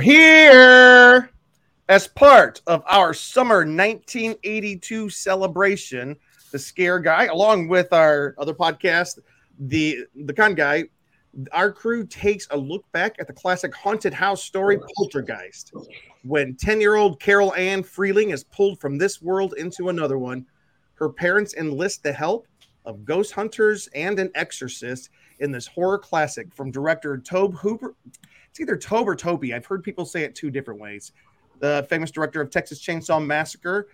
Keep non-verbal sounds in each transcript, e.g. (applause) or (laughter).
here as part of our summer 1982 celebration. The Scare Guy, along with our other podcast, the the Con Guy, our crew takes a look back at the classic haunted house story Poltergeist. When 10 year old Carol Anne Freeling is pulled from this world into another one, her parents enlist the help of ghost hunters and an exorcist in this horror classic from director Tobe Hooper. It's either Tobe or Toby. I've heard people say it two different ways. The famous director of Texas Chainsaw Massacre,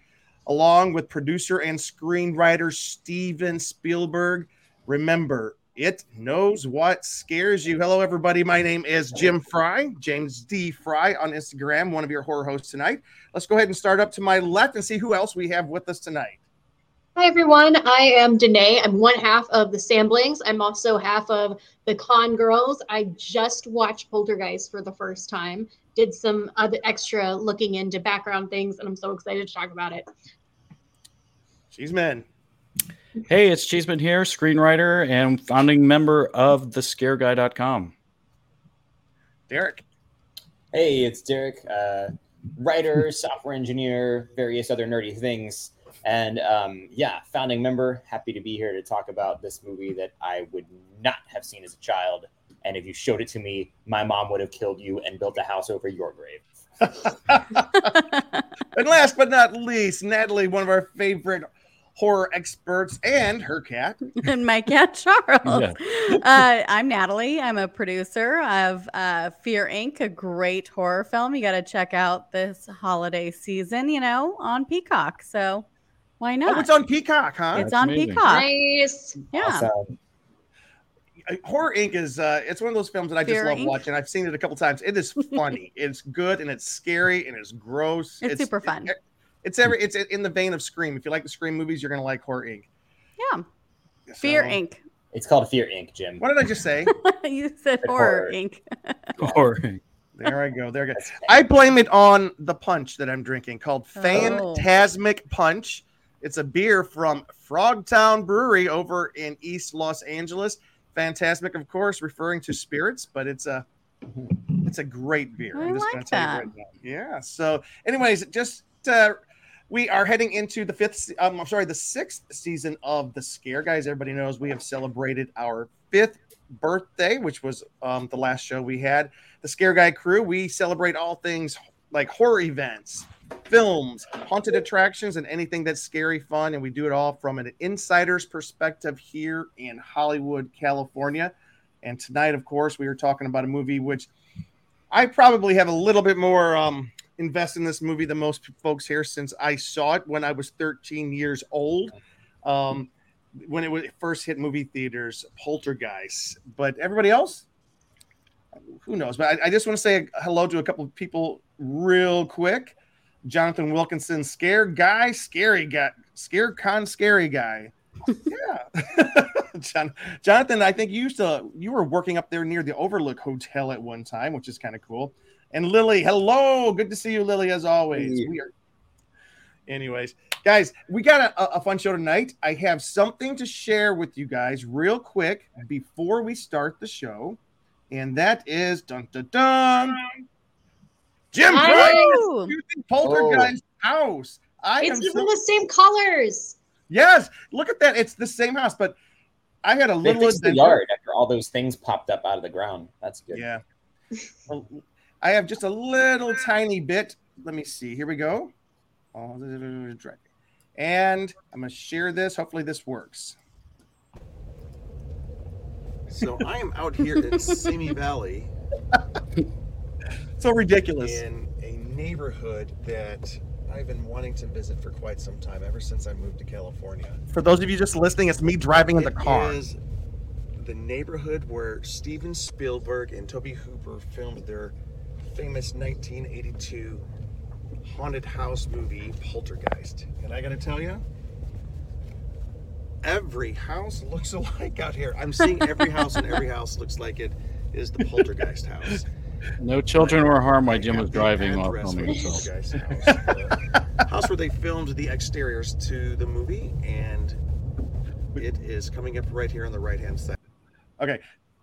along with producer and screenwriter Steven Spielberg. Remember, it knows what scares you. Hello, everybody. My name is Jim Fry, James D. Fry on Instagram, one of your horror hosts tonight. Let's go ahead and start up to my left and see who else we have with us tonight. Hi, everyone. I am Danae. I'm one half of the Samblings. I'm also half of the Con Girls. I just watched Poltergeist for the first time, did some other extra looking into background things, and I'm so excited to talk about it. Cheeseman. Hey, it's Cheeseman here, screenwriter and founding member of the thescareguy.com. Derek. Hey, it's Derek, uh, writer, software engineer, various other nerdy things. And um, yeah, founding member. Happy to be here to talk about this movie that I would not have seen as a child. And if you showed it to me, my mom would have killed you and built a house over your grave. (laughs) and last but not least, Natalie, one of our favorite horror experts, and her cat. (laughs) and my cat, Charles. Yeah. (laughs) Uh, I'm Natalie. I'm a producer of uh, Fear Inc., a great horror film. You got to check out this holiday season, you know, on Peacock. So why not? Oh, it's on Peacock, huh? It's That's on amazing. Peacock. Nice. Yeah. Awesome. Horror Inc. is uh, it's one of those films that I just Fear love Inc. watching. I've seen it a couple times. It is (laughs) funny. it's good and it's scary and it's gross. It's, it's super fun. It, it's every it's in the vein of Scream. If you like the Scream movies, you're gonna like Horror Inc. Yeah. So, Fear Inc. It's called Fear Inc. Jim. What did I just say? (laughs) you said Horror, horror Inc. horror (laughs) Inc. There I go. There I go. I blame it on the punch that I'm drinking called. Phantasmic oh. Punch. It's a beer from Frogtown Brewery over in East Los Angeles. Phantasmic, of course, referring to spirits, but it's a it's a great beer. I I'm just like gonna tell that. you right. Yeah. So, anyways, just uh, we are heading into the fifth. Um, I'm sorry, the sixth season of the Scare Guys. Everybody knows we have celebrated our fifth birthday, which was um, the last show we had. The Scare Guy crew. We celebrate all things like horror events, films, haunted attractions, and anything that's scary fun. And we do it all from an insider's perspective here in Hollywood, California. And tonight, of course, we are talking about a movie which I probably have a little bit more um, invest in this movie than most folks here since I saw it when I was 13 years old. Um, when it, was, first hit movie theaters, Poltergeist. But everybody else, who knows? But I, I just want to say hello to a couple of people real quick. Jonathan Wilkinson, scare guy, scary guy, scare con, scary guy. (laughs) yeah, (laughs) John, Jonathan, I think you used to you were working up there near the Overlook Hotel at one time, which is kind of cool. And Lily, hello, good to see you, Lily, as always. We are, anyways, guys, we got a, a fun show tonight. I have something to share with you guys real quick before we start the show, and that is dun dun dun. Jim Price, Poltergeist oh. house. I it's even so... the same colors. Yes, look at that. It's the same house, but I had a they little the yard after all those things popped up out of the ground. That's good. Yeah. I have just a little tiny bit. Let me see. Here we go. And I'm going to share this. Hopefully, this works. So I am out here in Simi Valley (laughs) so ridiculous. In a neighborhood that I've been wanting to visit for quite some time, ever since I moved to California. For those of you just listening, it's me driving in the car. It is the neighborhood where Steven Spielberg and Toby Hooper filmed their famous 1982 haunted house movie, Poltergeist. And I gotta tell you, every house looks (laughs) alike out here. I'm seeing every house, and every house looks like it is the Poltergeist house. No children were harmed while Jim was driving while filming himself. House, (laughs) house where they filmed the exteriors to the movie, and it is coming up right here on the right hand side. Okay,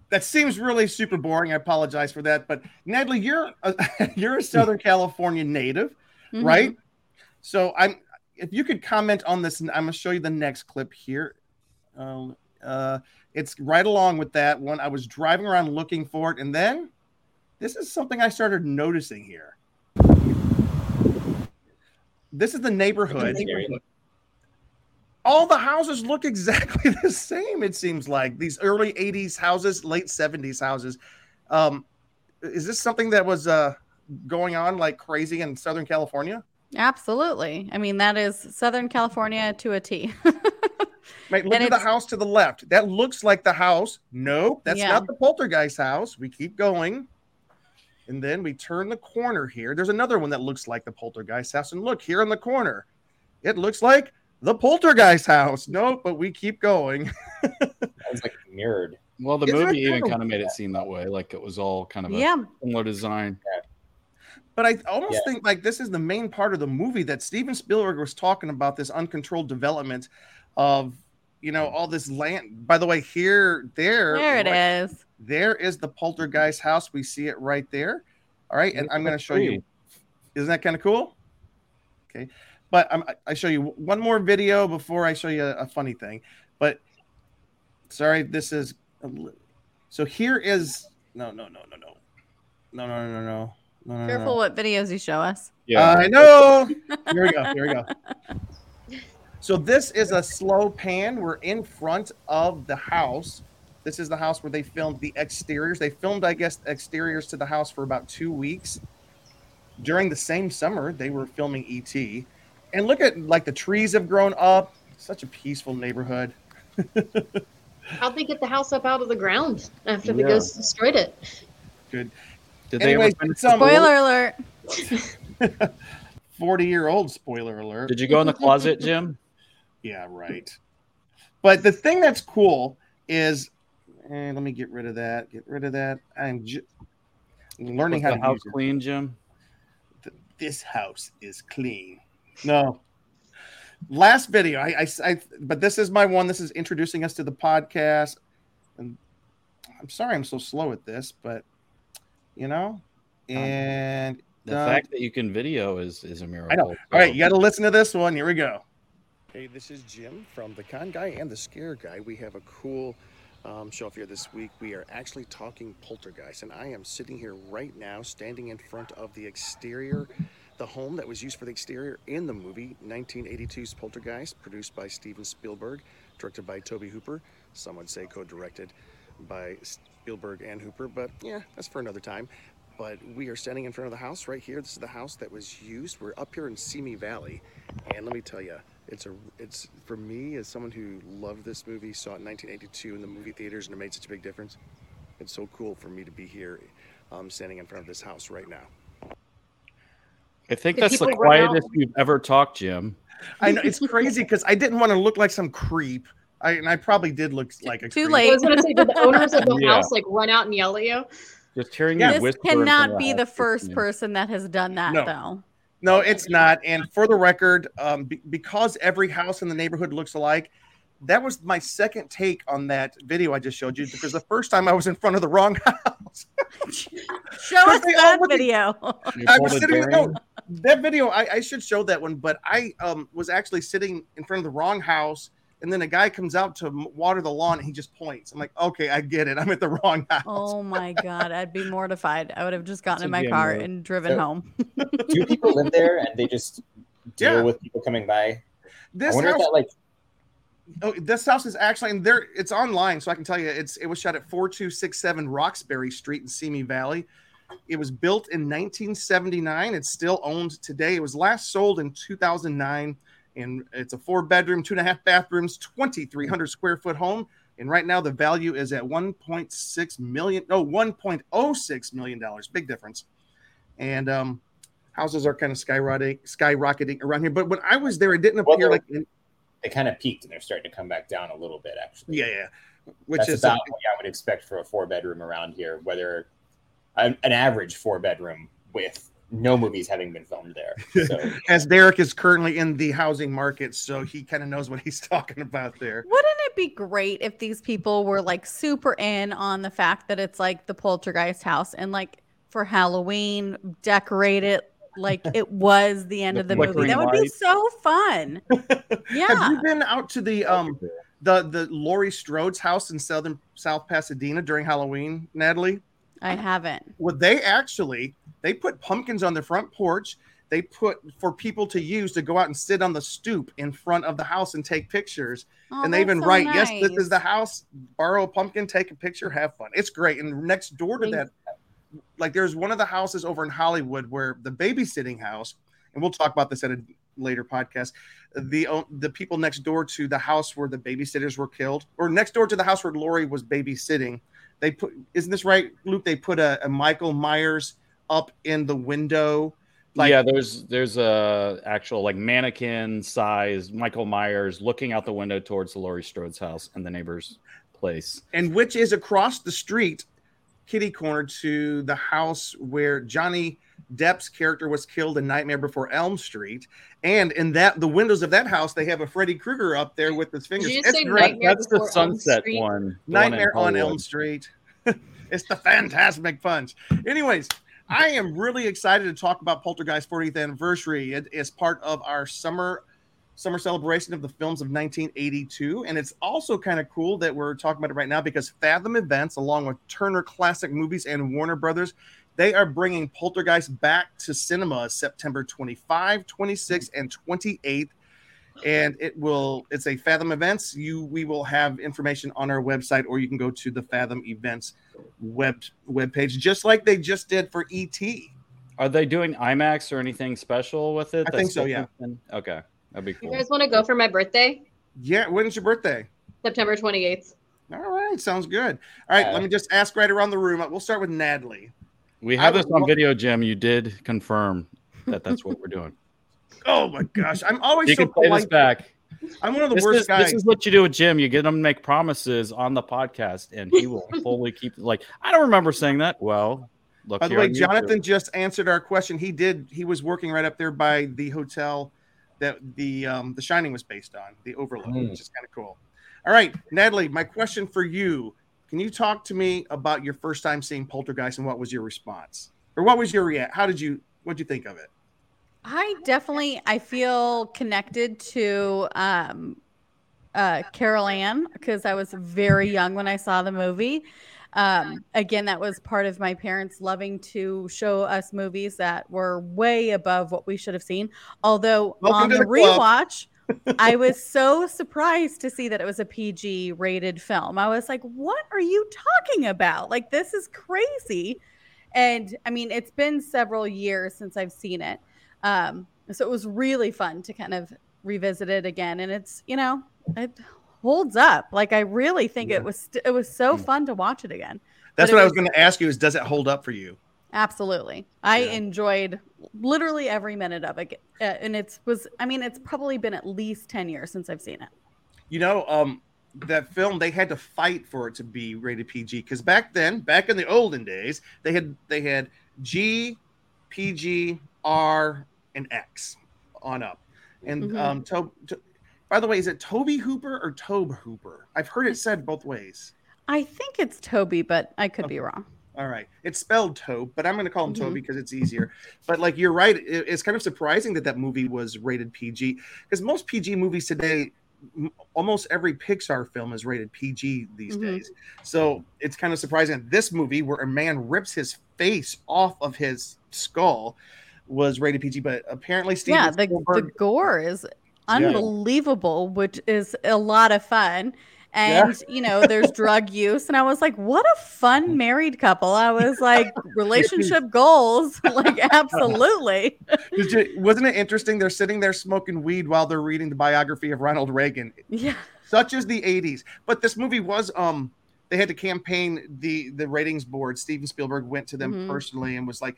that seems really super boring. I apologize for that, but Natalie, you're a, (laughs) you're a Southern California native, Mhm. right? So I'm if you could comment on this, I'm gonna show you the next clip here. Uh, uh, it's right along with that one. I was driving around looking for it, and then this is something I started noticing here. This is the neighborhood. All the houses look exactly (laughs) the same. It seems like these early '80s houses, late '70s houses. Um, is this something that was uh, going on like crazy in Southern California? Absolutely. I mean, that is Southern California to a T. (laughs) Right, look And at the house to the left. That looks like the house. Nope, that's Yeah. not the poltergeist house. We keep going. And then we turn the corner here. There's another one that looks like the poltergeist house. And look here in the corner. It looks like the poltergeist house. Nope, but we keep going. (laughs) It's like mirrored. Well, the Isn't movie even kind of- kind of made it seem that way, like it was all kind of a yeah. similar design. But I almost Yeah. think like this is the main part of the movie that Steven Spielberg was talking about this uncontrolled development of you know all this land. By the way, here there There it right- is. There is the poltergeist house. We see it right there. All right, and I'm going to show you. Isn't that kind of cool? Okay, but I'm, I- I show you one more video before I show you a, a funny thing. But sorry, this is a li- so. Here is no, no, no, no, no, no, no, no, no, no. no, no, Careful no. what videos you show us. Yeah, I know. Here we go. Here we go. (laughs) So this is a slow pan. We're in front of the house. This is the house where they filmed the exteriors. They filmed, I guess, exteriors to the house for about two weeks. During the same summer, they were filming ET. And look at like the trees have grown up. Such a peaceful neighborhood. How'd they get the house up out of the ground after the Yeah. ghost destroyed it? Good. Did they Anyways, ever finish some- the Spoiler alert. (laughs) 40 year old spoiler alert. Did you go in the closet, Jim? Yeah, right. But the thing that's cool is, eh, let me get rid of that. Get rid of that. I'm ju- learning Was how to house clean, Jim? This house is clean. No. Last video, I, I, I, but this is my one. This is introducing us to the podcast. And I'm sorry I'm so slow at this, but you know, and The done. fact that you can video is is a miracle. I know. All right, you got to listen to this one. Here we go. Hey, this is Jim from The Con Guy and The Scare Guy. We have a cool um, show up here this week. We are actually talking poltergeist, and I am sitting here right now, standing in front of the exterior, the home that was used for the exterior in the movie 1982's Poltergeist, produced by Steven Spielberg, directed by Toby Hooper. Some would say co-directed by Spielberg and Hooper, but yeah, that's for another time. But we are standing in front of the house right here. This is the house that was used. We're up here in Simi Valley, and let me tell you, it's a it's for me as someone who loved this movie, saw it in 1982 in the movie theaters, and it made such a big difference. It's so cool for me to be here, um, standing in front of this house right now. I think Did that's the people out? quietest you've ever talked, Jim. I know it's crazy because I didn't want to look like some creep. I and I probably did look like a Too creep. late. I was gonna say, did the owners of the (laughs) Yeah. house like run out and yell at you? Just hearing Yeah. you This whisper in cannot be the house first gets person that has done that, No. though. No, it's not. And for the record, um, be- because every house in the neighborhood looks alike, that was my second take on that video I just showed you. Because the first time I was in front of the wrong (laughs) house. Show us that look- video. You I was sitting. No, that video I, I should show that one, but I um, was actually sitting in front of the wrong house, and then a guy comes out to water the lawn, and he just points. I'm like, okay, I get it. I'm at the (laughs) wrong house. Oh my god, I'd be mortified. I would have just gotten That's in my car mode. and driven So- home. (laughs) Do people live there and they just deal Yeah. with people coming by? This I wonder house, if that like oh, this house is actually, and there, it's online, so I can tell you, it's it was shot at 4267 Roxbury Street in Simi Valley. It was built in 1979. It's still owned today. It was last sold in 2009, and it's a four bedroom, two and a half bathrooms, 2,300 square foot home. And right now, the value is at 1.6 million, no, 1.06 million dollars. Big difference. And um, houses are kind of skyrocketing, skyrocketing around here. But when I was there, it didn't appear they're- like, they kind of peaked and they're starting to come back down a little bit actually. yeah, yeah. Which That's is about what I would expect for a four bedroom around here, whether an, an average four bedroom with no movies having been filmed there. So (laughs) As Derek is currently in the housing market, so he kind of knows what he's (laughs) talking about there. Wouldn't it be great if these people were like super in on the fact that it's like the poltergeist house and like for Halloween decorate it like it was the end The of the movie? flickering That would be lights. so fun. Yeah. (laughs) Have you been out to the um the the Laurie Strode's house in southern South Pasadena during Halloween, Natalie? I haven't. Well, they actually they put pumpkins on the front porch. They put for people to use to go out and sit on the stoop in front of the house and take pictures. Oh, and they even so write, "Yes, this is the house. Borrow a pumpkin, take a picture, have fun." It's great. And next door to that, like there's one of the houses over in Hollywood where the babysitting house, and we'll talk about this at a later podcast. The o- the people next door to the house where the babysitters were killed, or next door to the house where Laurie was babysitting, they put isn't this right, Luke? They put a, a Michael Myers up in the window. Like, yeah, there's there's a actual like mannequin size Michael Myers looking out the window towards the Laurie Strode's house and the neighbor's place. and which is across the street, kitty corner to the house where Johnny Depp's character was killed in Nightmare Before Elm Street. And in that the windows of that house, they have a Freddy Krueger up there with his fingers. you say. Nightmare That's the Before Elm Sunset Street? one. the one Nightmare on Elm Street. (laughs) it's the Phantasmic Punch. Anyways, I am really excited to talk about Poltergeist 40th anniversary. It is part of our summer summer celebration of the films of 1982, and it's also kind of cool that we're talking about it right now because Fathom Events, along with Turner Classic Movies and Warner Brothers, they are bringing Poltergeist back to cinemas September 25, 26, and 28 and it will it's a fathom events you we will have information on our website or you can go to the fathom events web web page just like they just did for E et Are they doing IMAX or anything special with it? I think so, yeah. different Okay, that'd be cool You guys want to go for my birthday? yeah when's your birthday September 28th. all right sounds good all right Uh, let me just ask right around the room we'll start with natalie We have would this on video, Jim. You did confirm that that's what we're doing. (laughs) oh my gosh i'm always You so can play this back. i'm one of the This worst is, guys this is what you do with Jim. You get him to make promises on the podcast, and he will (laughs) fully keep. Like I don't remember saying that. Well, look. by the way YouTube. jonathan just answered our question he did he was working right up there by the hotel that the um the shining was based on the overlook Hmm. which is kind of cool all right natalie my question for you can you talk to me about your first time seeing poltergeist and what was your response or what was your react how did you what did you think of it I definitely I feel connected to um uh Carol Anne because I was very young when I saw the movie. Um again that was part of my parents loving to show us movies that were way above what we should have seen. Although Welcome on the, the rewatch I was so surprised to see that it was a PG rated film. I was like, "What are you talking about? Like this is crazy." And I mean, it's been several years since I've seen it. Um, so it was really fun to kind of revisit it again. And it's, you know, it holds up. Like I really think Yeah. it was it was so fun to watch it again. that's what it i was was- going to ask you is does it hold up for you Absolutely. I Yeah. enjoyed literally every minute of it. Uh, and it was I mean, it's probably been at least 10 years since I've seen it. you know um that film they had to fight for it to be rated pg because back then back in the olden days they had they had g pg r and x on up and Mhm. um to, to, by the way is it toby hooper or tobe hooper i've heard it said both ways I think it's Toby, but I could be wrong. All right it's spelled tobe but i'm going to call him Mhm. toby because it's easier but like you're right it- it's kind of surprising that that movie was rated pg because most pg movies today m- almost every pixar film is rated pg these Mhm. days so it's kind of surprising that this movie where a man rips his face off of his skull was rated pg but apparently Steven yeah, the, the gore is unbelievable, which is a lot of fun. And you know, there's drug use, and I was like, "What a fun married couple!" I was like, (laughs) "Relationship goals, (laughs) like (laughs) absolutely." Did you- wasn't it interesting they're sitting there smoking weed while they're reading the biography of ronald reagan? Yeah, such as the 80s but this movie was um they had to campaign the the ratings board. Steven spielberg went to them Mhm. personally and was like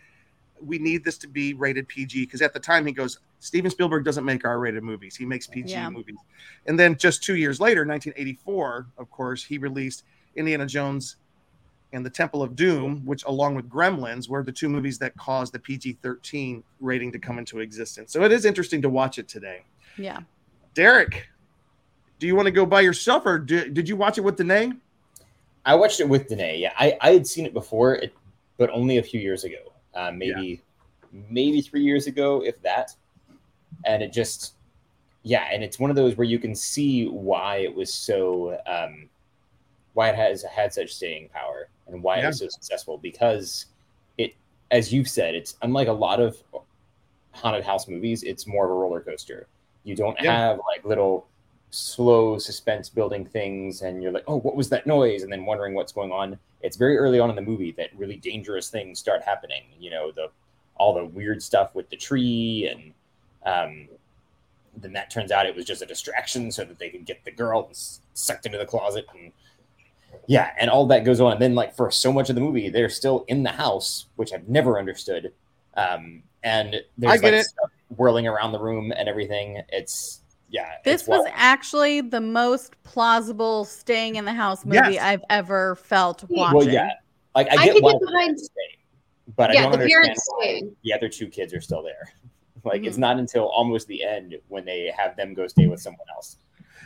we need this to be rated pg because at the time he goes steven spielberg doesn't make r-rated movies he makes pg Yeah. movies and then just two years later 1984 of course he released indiana jones and The Temple of Doom, which, along with Gremlins, were the two movies that caused the PG 13 rating to come into existence. So it is interesting to watch it today. Yeah. Derek, do you want to go by yourself or did, did you watch it with Danae? I watched it with Danae. Yeah, I, I had seen it before, it, but only a few years ago. Uh, maybe maybe three years ago, if that. And it just, yeah, and it's one of those where you can see why it was so, um, why it has had such staying power and why Yeah. it was so successful because it, as you've said, it's unlike a lot of haunted house movies. It's more of a roller coaster. You don't Yeah. have like little slow suspense building things and you're like oh what was that noise? And then wondering what's going on. It's very early on in the movie that really dangerous things start happening you know the all the weird stuff with the tree and um, then that turns out it was just a distraction so that they could get the girl sucked into the closet and yeah and all that goes on. And then like for so much of the movie they're still in the house which i've never understood um, and there's I get like it. stuff whirling around the room and everything. It's yeah This was wild. actually the most plausible staying in the house movie Yes. I've ever felt watching. well yeah like i I get could get behind- parents stay, but Yeah, i don't the understand parents why the other two kids are still there (laughs) like Mhm. it's not until almost the end when they have them go stay with someone else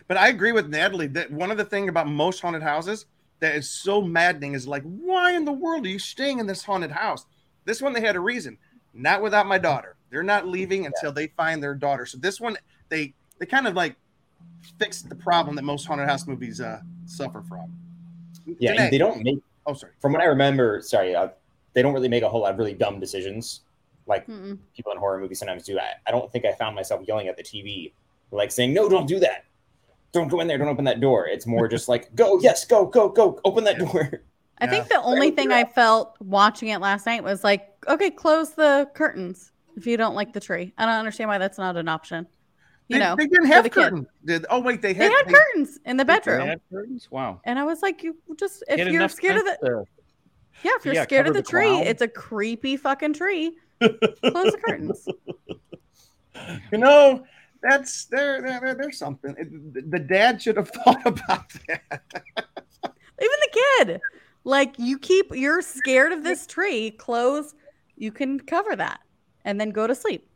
But I agree with Natalie that one of the things about most haunted houses that is so maddening is like, why in the world are you staying in this haunted house? This one they had a reason. Not without my daughter. They're not leaving until they find their daughter. So this one they they kind of like fixed the problem that most haunted house movies uh, suffer from. yeah Danae- they don't make Oh, sorry. from what i remember sorry uh, they don't really make a whole lot of really dumb decisions like Mm-mm. people in horror movies sometimes do I, I don't think i found myself yelling at the tv like saying no don't do that don't go in there don't open that door it's more just like (laughs) go yes go go go open that door I Yeah. think the only thing I felt watching it last night was like, okay, close the curtains if you don't like the tree. I don't understand why that's not an option. You they, know, they didn't have the curtains. Did oh wait they had, they had, they- curtains in the They bedroom. had curtains? Wow. And I was like, you just if Had you're scared of the to- yeah, if you're Yeah, scared of the, the tree, clown. it's a creepy fucking tree. (laughs) Close the curtains. You know, that's there. there, there there's something. It- the dad should have (laughs) thought about that. Even the kid. Like you keep you're scared of this tree, close, you can cover that and then go to sleep.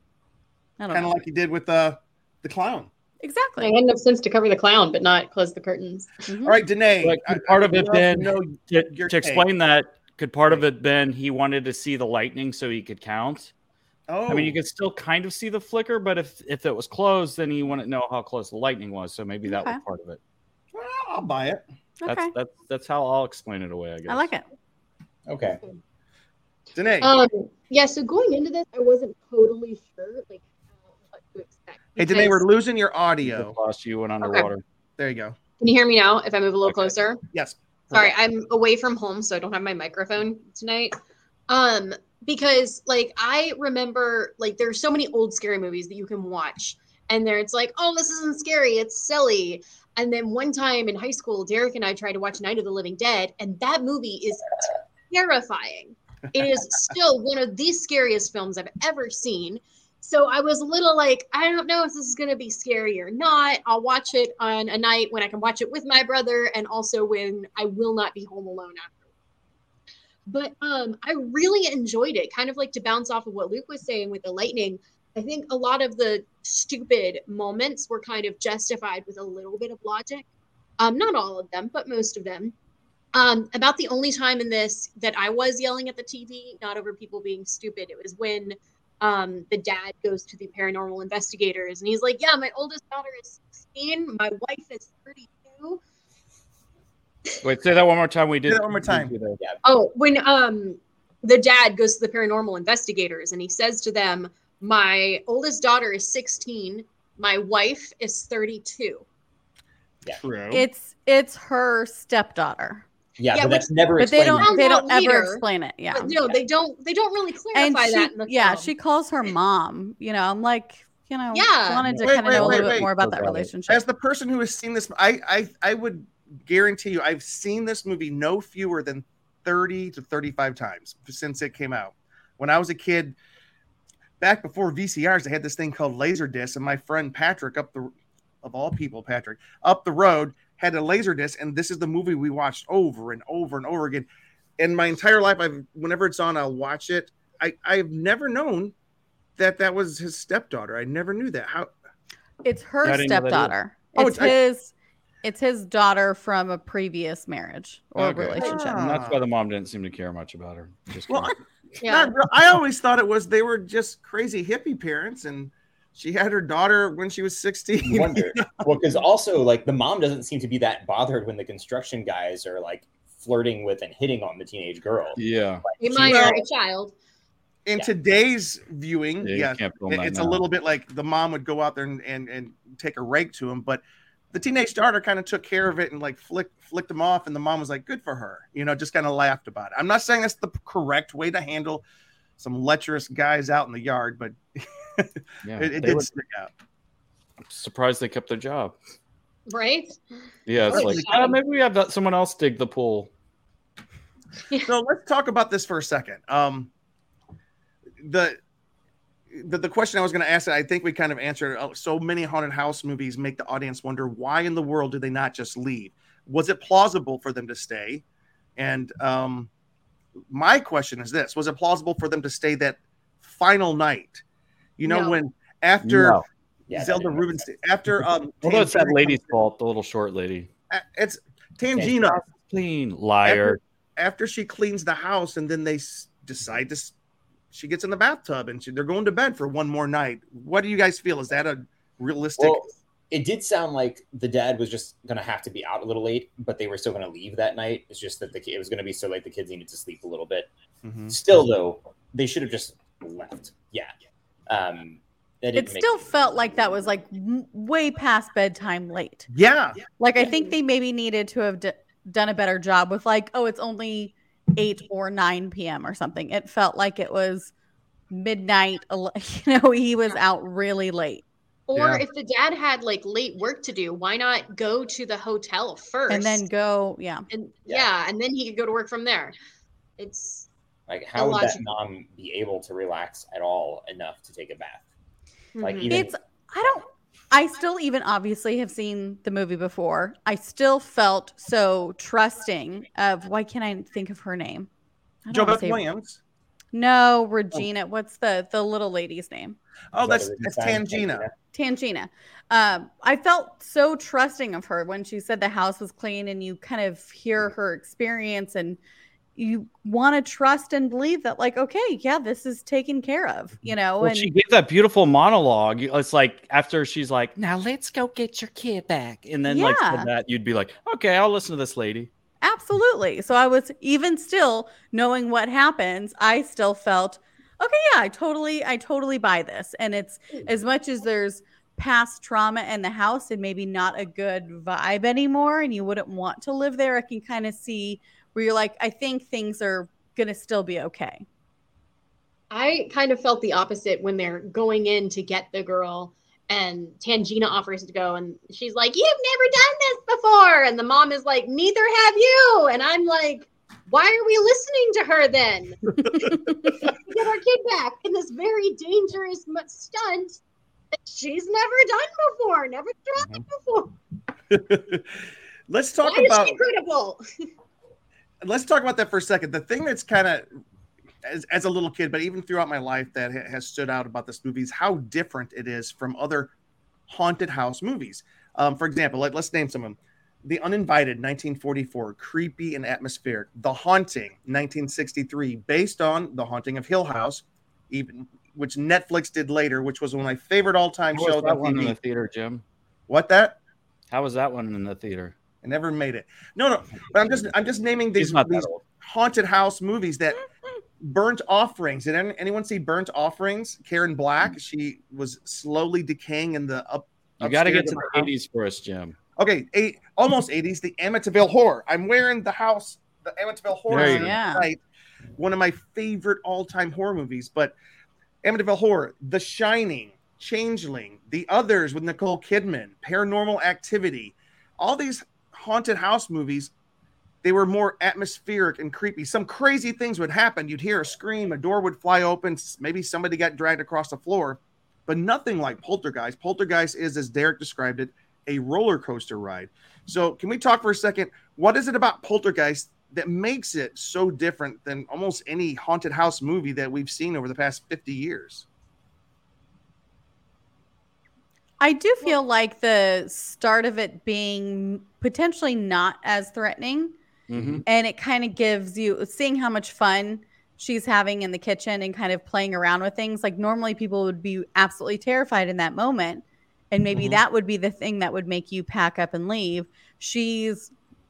I don't kind of like you did with uh, the clown. Exactly. I had enough sense to cover the clown, but not close the curtains. Mhm. All right, Danae. But I- could part I of it would love to know To, to explain that, could part of it been he wanted to see the lightning so he could count? Oh, I mean, you could still kind of see the flicker, but if if it was closed, then he wouldn't know how close the lightning was. So maybe that Okay. was part of it. Well, I'll buy it. Okay. That's that's that's how I'll explain it away. I guess. I like it. okay Danae. Um, yeah. So going into this, I wasn't totally sure like what to expect. hey, Danae, we're because- losing your You audio. lost you went underwater. There you go. Can you hear me now? If I move a little Okay. closer. Yes. Sorry, I'm away from home, so I don't have my microphone tonight. Um, because like I remember, like there's so many old scary movies that you can watch, and there it's like, oh, this isn't scary, it's silly. And then one time in high school, Derek and I tried to watch Night of the Living Dead, and that movie is terrifying. It is still one of the scariest films I've ever seen. So I was a little like, I don't know if this is going to be scary or not. I'll watch it on a night when I can watch it with my brother and also when I will not be home alone after. But um, I really enjoyed it. Kind of like to bounce off of what Luke was saying with the lightning. I think a lot of the stupid moments were kind of justified with a little bit of logic. Um, not all of them, but most of them. Um, about the only time in this that I was yelling at the TV, not over people being stupid, it was when um, the dad goes to the paranormal investigators and he's like, Yeah, my oldest daughter is 16, my wife is 32. Wait, say that one more time. We did Say that one more time. we. Oh, when um the dad goes to the paranormal investigators and he says to them, My oldest daughter is 16, my wife is 32. True. It's it's her stepdaughter. Yeah, Yeah, but that's never But they don't they don't Sounds ever later. explain it. Yeah. But no, they don't they don't really And clarify she, that in the yeah, film. she calls her mom. You know, I'm like, you know, Yeah. wanted to Wait, kind of wait, know a little wait. bit more about that About relationship. As the person who has seen this, I, I I would guarantee you, I've seen this movie no fewer than thirty to thirty-five times since it came out. When I was a kid, back before VCRs, they had this thing called Laserdisc, and my friend Patrick, up the of all people, Patrick, up the road had a Laserdisc, and this is the movie we watched over and over and over again. in my entire life, I've whenever it's on, I'll watch it. I I've never known that that was his stepdaughter. I never knew that. How? It's her I didn't know that either. stepdaughter. Oh, it's it's- I- his. It's his daughter from a previous marriage or Okay. relationship. Ah. And that's why the mom didn't seem to care much about her. Just Well, kidding. Yeah. I always thought it was they were just crazy hippie parents, and she had her daughter when she was sixteen. wonder. (laughs) well, because also like the mom doesn't seem to be that bothered when the construction guys are like flirting with and hitting on the teenage girl. yeah. A Well- minor, a child. In Yeah. today's viewing, Yeah, you yeah, can't film it- that it's a little bit like the mom would go out there and, and, and take a rake to him, but the teenage daughter kind of took care of it and like flicked flicked him off, and the mom was like, "Good for her," you know, just kind of laughed about it. I'm not saying that's the correct way to handle some lecherous guys out in the yard, but (laughs) Yeah. it, it did were stick out. surprised they kept their job. Right? Yeah, it's like uh, maybe we have that someone else dig the pool. so let's talk about this for a second. Um, the the, the question I was going to ask, I think we kind of answered. Uh, So many haunted house movies make the audience wonder why in the world did they not just leave? Was it plausible for them to stay? And um, my question is this: Was it plausible for them to stay that final night? You know, No. when after No. Yeah, Zelda didn't Rubinstein, after um, (laughs) Although it's that lady's comes- fault, the little short lady. It's Tangina. Clean liar. after she cleans the house and then they s- decide to s- she gets in the bathtub and she, they're going to bed for one more night what do you guys feel is that a realistic Well, it did sound like the dad was just going to have to be out a little late, but they were still going to leave that night. It's just that the, ki- it was going to be so late the kids needed to sleep a little bit. Mhm. Still, though, they should have just left. Yeah. Um, that It didn't make still sense. felt like that was like m- way past bedtime late. yeah Like I think they maybe needed to have d- done a better job with like, oh, it's only eight or nine p.m. or something. It felt like it was midnight. (laughs) You know, he was out really late, Or Yeah. if the dad had like late work to do, why not go to the hotel first? and then go. Yeah, and Yeah. yeah. and then he could go to work from there. It's Like, how would that mom be able to relax at all enough to take a bath? Like, Mhm. even it's. I don't. I still even obviously have seen the movie before. I still felt so trusting of why can't I think of her name? I don't joe wanna beth say- williams No, Regina. What's the the little lady's name? oh that's that's tangina Tangina. Um, I felt so trusting of her when she said the house was clean, and you kind of hear her experience, and you want to trust and believe that, like, okay, yeah, this is taken care of, mm-hmm. you know. Well, and she gave that beautiful monologue. It's like after she's like, "Now let's go get your kid back," and then like Yeah. said that, you'd be like, "Okay, I'll listen to this lady." absolutely. So I was even still knowing what happens, I still felt, okay, yeah, I totally, I totally buy this. And it's as much as there's past trauma in the house and maybe not a good vibe anymore, and you wouldn't want to live there, I can kind of see where you're like, I think things are gonna still be okay. I kind of felt the opposite when they're going in to get the girl and Tangina offers to go and she's like, You've never done this before. And the mom is like, Neither have you. And I'm like, Why are we listening to her then? (laughs) get our kid back in this very dangerous stunt that she's never done before, never tried before. (laughs) let's talk Why about is she credible? (laughs) let's talk about that for a second. The thing that's kind of as, as a little kid, but even throughout my life, that has stood out about this movie is how different it is from other haunted house movies. Um, for example, let, let's name some of them. The Uninvited, 1944, creepy and atmospheric. The Haunting, 1963, based on The Haunting of Hill House, even which Netflix did later, which was one of my favorite all-time How shows that on one in the theater, Jim? What that? How was that one in the theater? I never made it. No, no. But I'm just I'm just naming these, these haunted house movies that burnt offerings did anyone see burnt offerings karen black mm-hmm. she was slowly decaying in the up You got to get to the her house. eighties first, Jim. okay eight, almost 80s the amityville horror i'm wearing the house the amityville horror There you shirt go. Yeah. tonight. one of my favorite all-time horror movies but amityville horror the shining changeling the others with nicole kidman paranormal activity all these haunted house movies they were more atmospheric and creepy. Some crazy things would happen. You'd hear a scream, a door would fly open, maybe somebody got dragged across the floor, but nothing like Poltergeist. Poltergeist is, as Derek described it, a roller coaster ride. So, can we talk for a second? What is it about Poltergeist that makes it so different than almost any haunted house movie that we've seen over the past 50 years. I do feel like the start of it being potentially not as threatening, Mm-hmm. and it kind of gives you seeing how much fun she's having in the kitchen and kind of playing around with things. Like normally people would be absolutely terrified in that moment, and maybe Mhm. that would be the thing that would make you pack up and leave. She's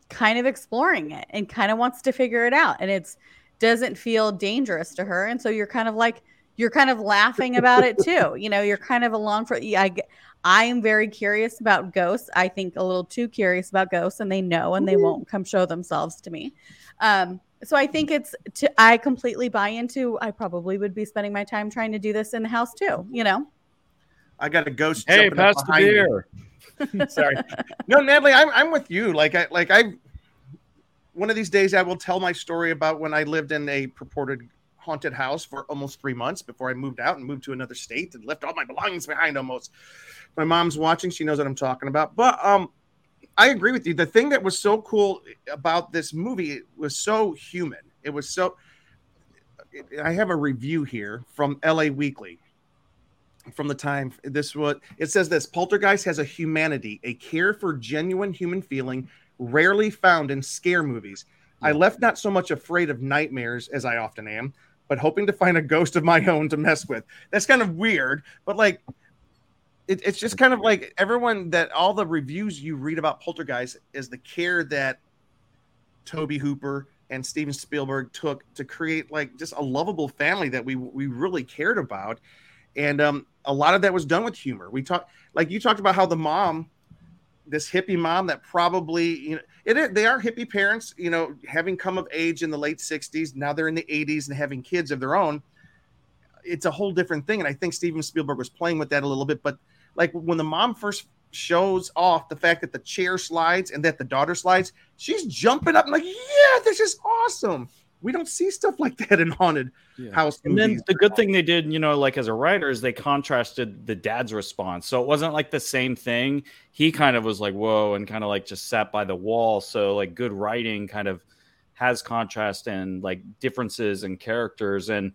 kind of exploring it and kind of wants to figure it out, and it's doesn't feel dangerous to her, and so you're kind of like you're kind of laughing about it too. You know, you're kind of along for. I I am very curious about ghosts. I think a little too curious about ghosts, and they know, and they won't come show themselves to me. Um, so I think it's. To, I completely buy into. I probably would be spending my time trying to do this in the house too. You know. I got a ghost. Hey, jumping pass the behind me. beer. (laughs) Sorry. No, Natalie, I'm, I'm with you. Like I like I one of these days I will tell my story about when I lived in a purported haunted house for almost three months before I moved out and moved to another state and left all my belongings behind almost. My mom's watching, she knows what I'm talking about. But um I agree with you. The thing that was so cool about this movie it was so human. It was so I have a review here from LA Weekly from the time this what it says this poltergeist has a humanity a care for genuine human feeling rarely found in scare movies i left not so much afraid of nightmares as i often am but hoping to find a ghost of my own to mess with that's kind of weird but like it, it's just kind of like everyone that all the reviews you read about poltergeist is the care that toby hooper and steven spielberg took to create like just a lovable family that we we really cared about and um, a lot of that was done with humor. We talked, like you talked about how the mom, this hippie mom that probably, you know, it, they are hippie parents, you know, having come of age in the late '60s. Now they're in the '80s and having kids of their own. It's a whole different thing, and I think Steven Spielberg was playing with that a little bit. But like when the mom first shows off the fact that the chair slides and that the daughter slides, she's jumping up and like, yeah, this is awesome. We don't see stuff like that in haunted house And then the good thing they did, you know, like as a writer, is they contrasted the dad's response. So it wasn't like the same thing. He kind of was like, whoa, and kind of like just sat by the wall. So, like, good writing kind of has contrast and like differences in characters. And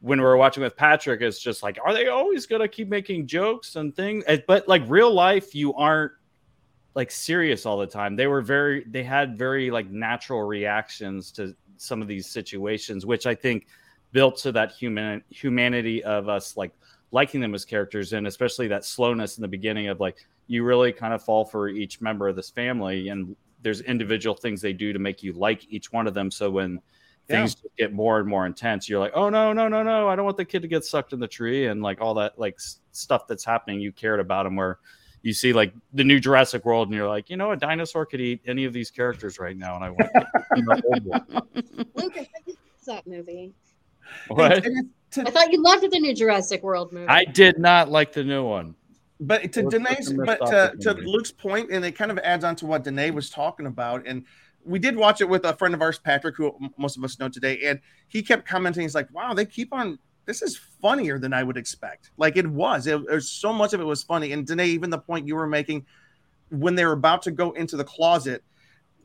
when we were watching with Patrick, it's just like, are they always going to keep making jokes and things? But like real life, you aren't like serious all the time. They were very, they had very like natural reactions to some of these situations, which I think built to that human humanity of us like liking them as characters and especially that slowness in the beginning of like you really kind of fall for each member of this family and there's individual things they do to make you like each one of them. So when things get more and more intense you're like oh no no no no i don't want the kid to get sucked in the tree and like all that like stuff that's happening you cared about them where you see like the new jurassic world and you're like you know a dinosaur could eat any of these characters right now and i want Luke, I thought you loved that movie. what to- I thought you loved the new Jurassic World movie. i did not like the new one But to It Danae's, but to, to. Luke's point, and it kind of adds on to what Danae was talking about. And we did watch it with a friend of ours, Patrick, who most of us know today. And he kept commenting, he's like, wow, they keep on, this is funnier than I would expect. Like it was, it, there's so much of it was funny. And Danae, even the point you were making when they were about to go into the closet,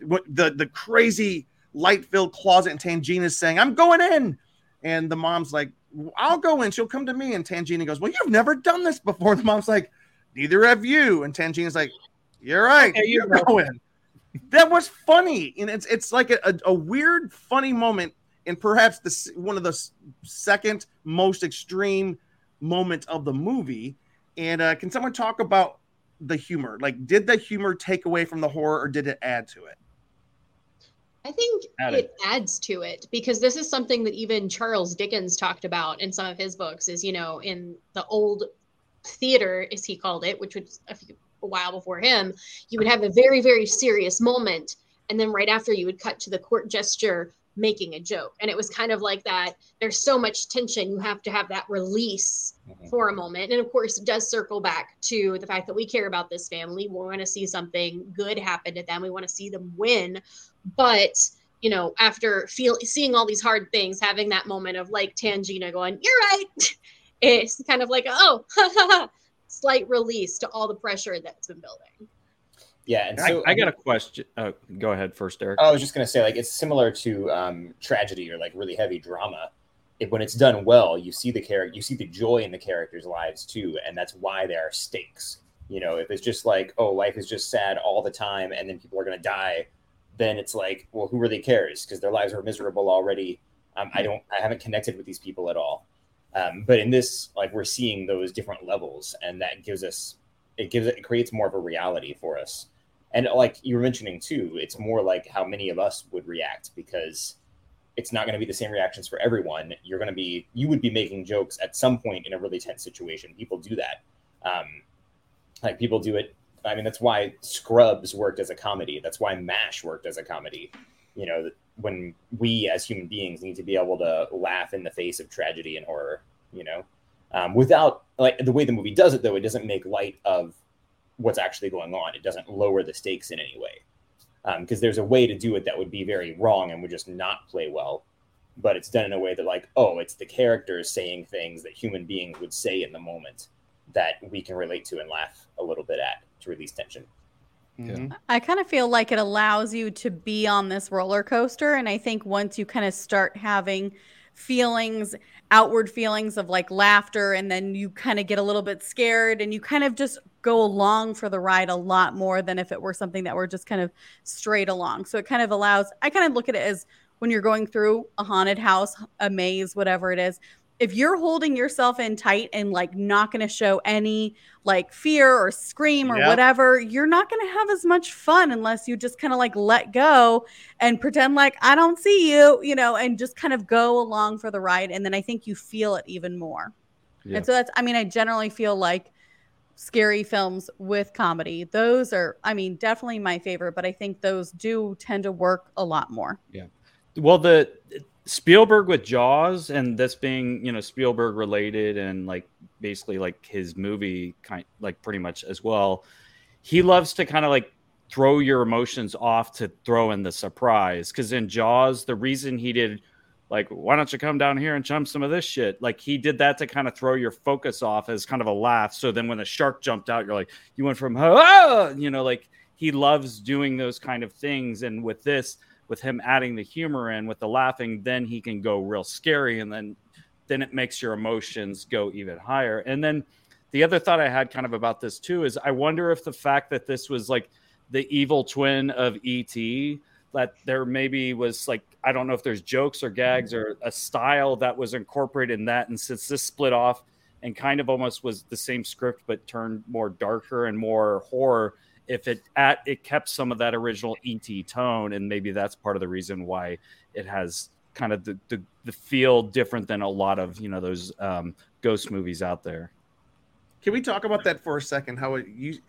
what the, the crazy light filled closet, and Tangina's saying, I'm going in. And the mom's like, I'll go in. She'll come to me. And Tangina goes, Well, you've never done this before. (laughs) The mom's like, Neither have you. And Tangina's like, You're right. Okay, you you know. go in. That was funny. And it's it's like a, a, a weird, funny moment, and perhaps the one of the second most extreme moment of the movie. And uh, can someone talk about the humor? Like, did the humor take away from the horror or did it add to it? I think Added. it adds to it because this is something that even Charles Dickens talked about in some of his books. Is you know in the old theater, as he called it, which was a, few, a while before him, you would have a very very serious moment, and then right after you would cut to the court gesture making a joke, and it was kind of like that. There's so much tension, you have to have that release Mhm. for a moment. And of course, it does circle back to the fact that we care about this family. We want to see something good happen to them. We want to see them win. But you know, after feel seeing all these hard things, having that moment of like Tangina going, "You're right," (laughs) it's kind of like, oh, (laughs) slight release to all the pressure that's been building. Yeah, and I, so I got a question. Uh, go ahead first, Eric. I was just gonna say, like, it's similar to um, tragedy or like really heavy drama. If, when it's done well, you see the character, you see the joy in the characters' lives too, and that's why there are stakes. You know, if it's just like, oh, life is just sad all the time, and then people are gonna die, then it's like, well, who really cares? Because their lives are miserable already. Um, I don't, I haven't connected with these people at all. Um, but in this, like, we're seeing those different levels, and that gives us, it gives it, it creates more of a reality for us and like you were mentioning too it's more like how many of us would react because it's not going to be the same reactions for everyone. You're going to be you would be making jokes at some point in a really tense situation. People do that. Um, like people do it i mean that's why scrubs worked as a comedy. That's why mash worked as a comedy. You know when we as human beings need to be able to laugh in the face of tragedy and horror you know? Um, without like the way the movie does it though it doesn't make light of what's actually going on. It doesn't lower the stakes in any way. Because um, there's a way to do it that would be very wrong and would just not play well. But it's done in a way that, like, oh, it's the characters saying things that human beings would say in the moment that we can relate to and laugh a little bit at to release tension. Mm-hmm. I kind of feel like it allows you to be on this roller coaster. And I think once you kind of start having feelings, outward feelings of like laughter, and then you kind of get a little bit scared and you kind of just go along for the ride a lot more than if it were something that were just kind of straight along. So it kind of allows, I kind of look at it as when you're going through a haunted house, a maze, whatever it is, if you're holding yourself in tight and like not going to show any like fear or scream or yep. whatever, you're not going to have as much fun unless you just kind of like let go and pretend like I don't see you, you know, and just kind of go along for the ride. And then I think you feel it even more. Yeah. And so that's, I mean, I generally feel like scary films with comedy, those are, I mean, definitely my favorite, but I think those do tend to work a lot more. Yeah. Well, the Spielberg with Jaws and this being, you know, Spielberg related and like basically like his movie kind like pretty much as well. He loves to kind of like throw your emotions off to throw in the surprise cuz in Jaws the reason he did like why don't you come down here and jump some of this shit? Like he did that to kind of throw your focus off as kind of a laugh. So then when the shark jumped out you're like you went from you know like he loves doing those kind of things. And with this with him adding the humor in with the laughing, then he can go real scary, and then then it makes your emotions go even higher. And then the other thought I had kind of about this too is I wonder if the fact that this was like the evil twin of ET that there maybe was like I don't know if there's jokes or gags or a style that was incorporated in that and since this split off and kind of almost was the same script but turned more darker and more horror if it at it kept some of that original ET tone, and maybe that's part of the reason why it has kind of the the, the feel different than a lot of you know those um, ghost movies out there. Can we talk about that for a second? How it, you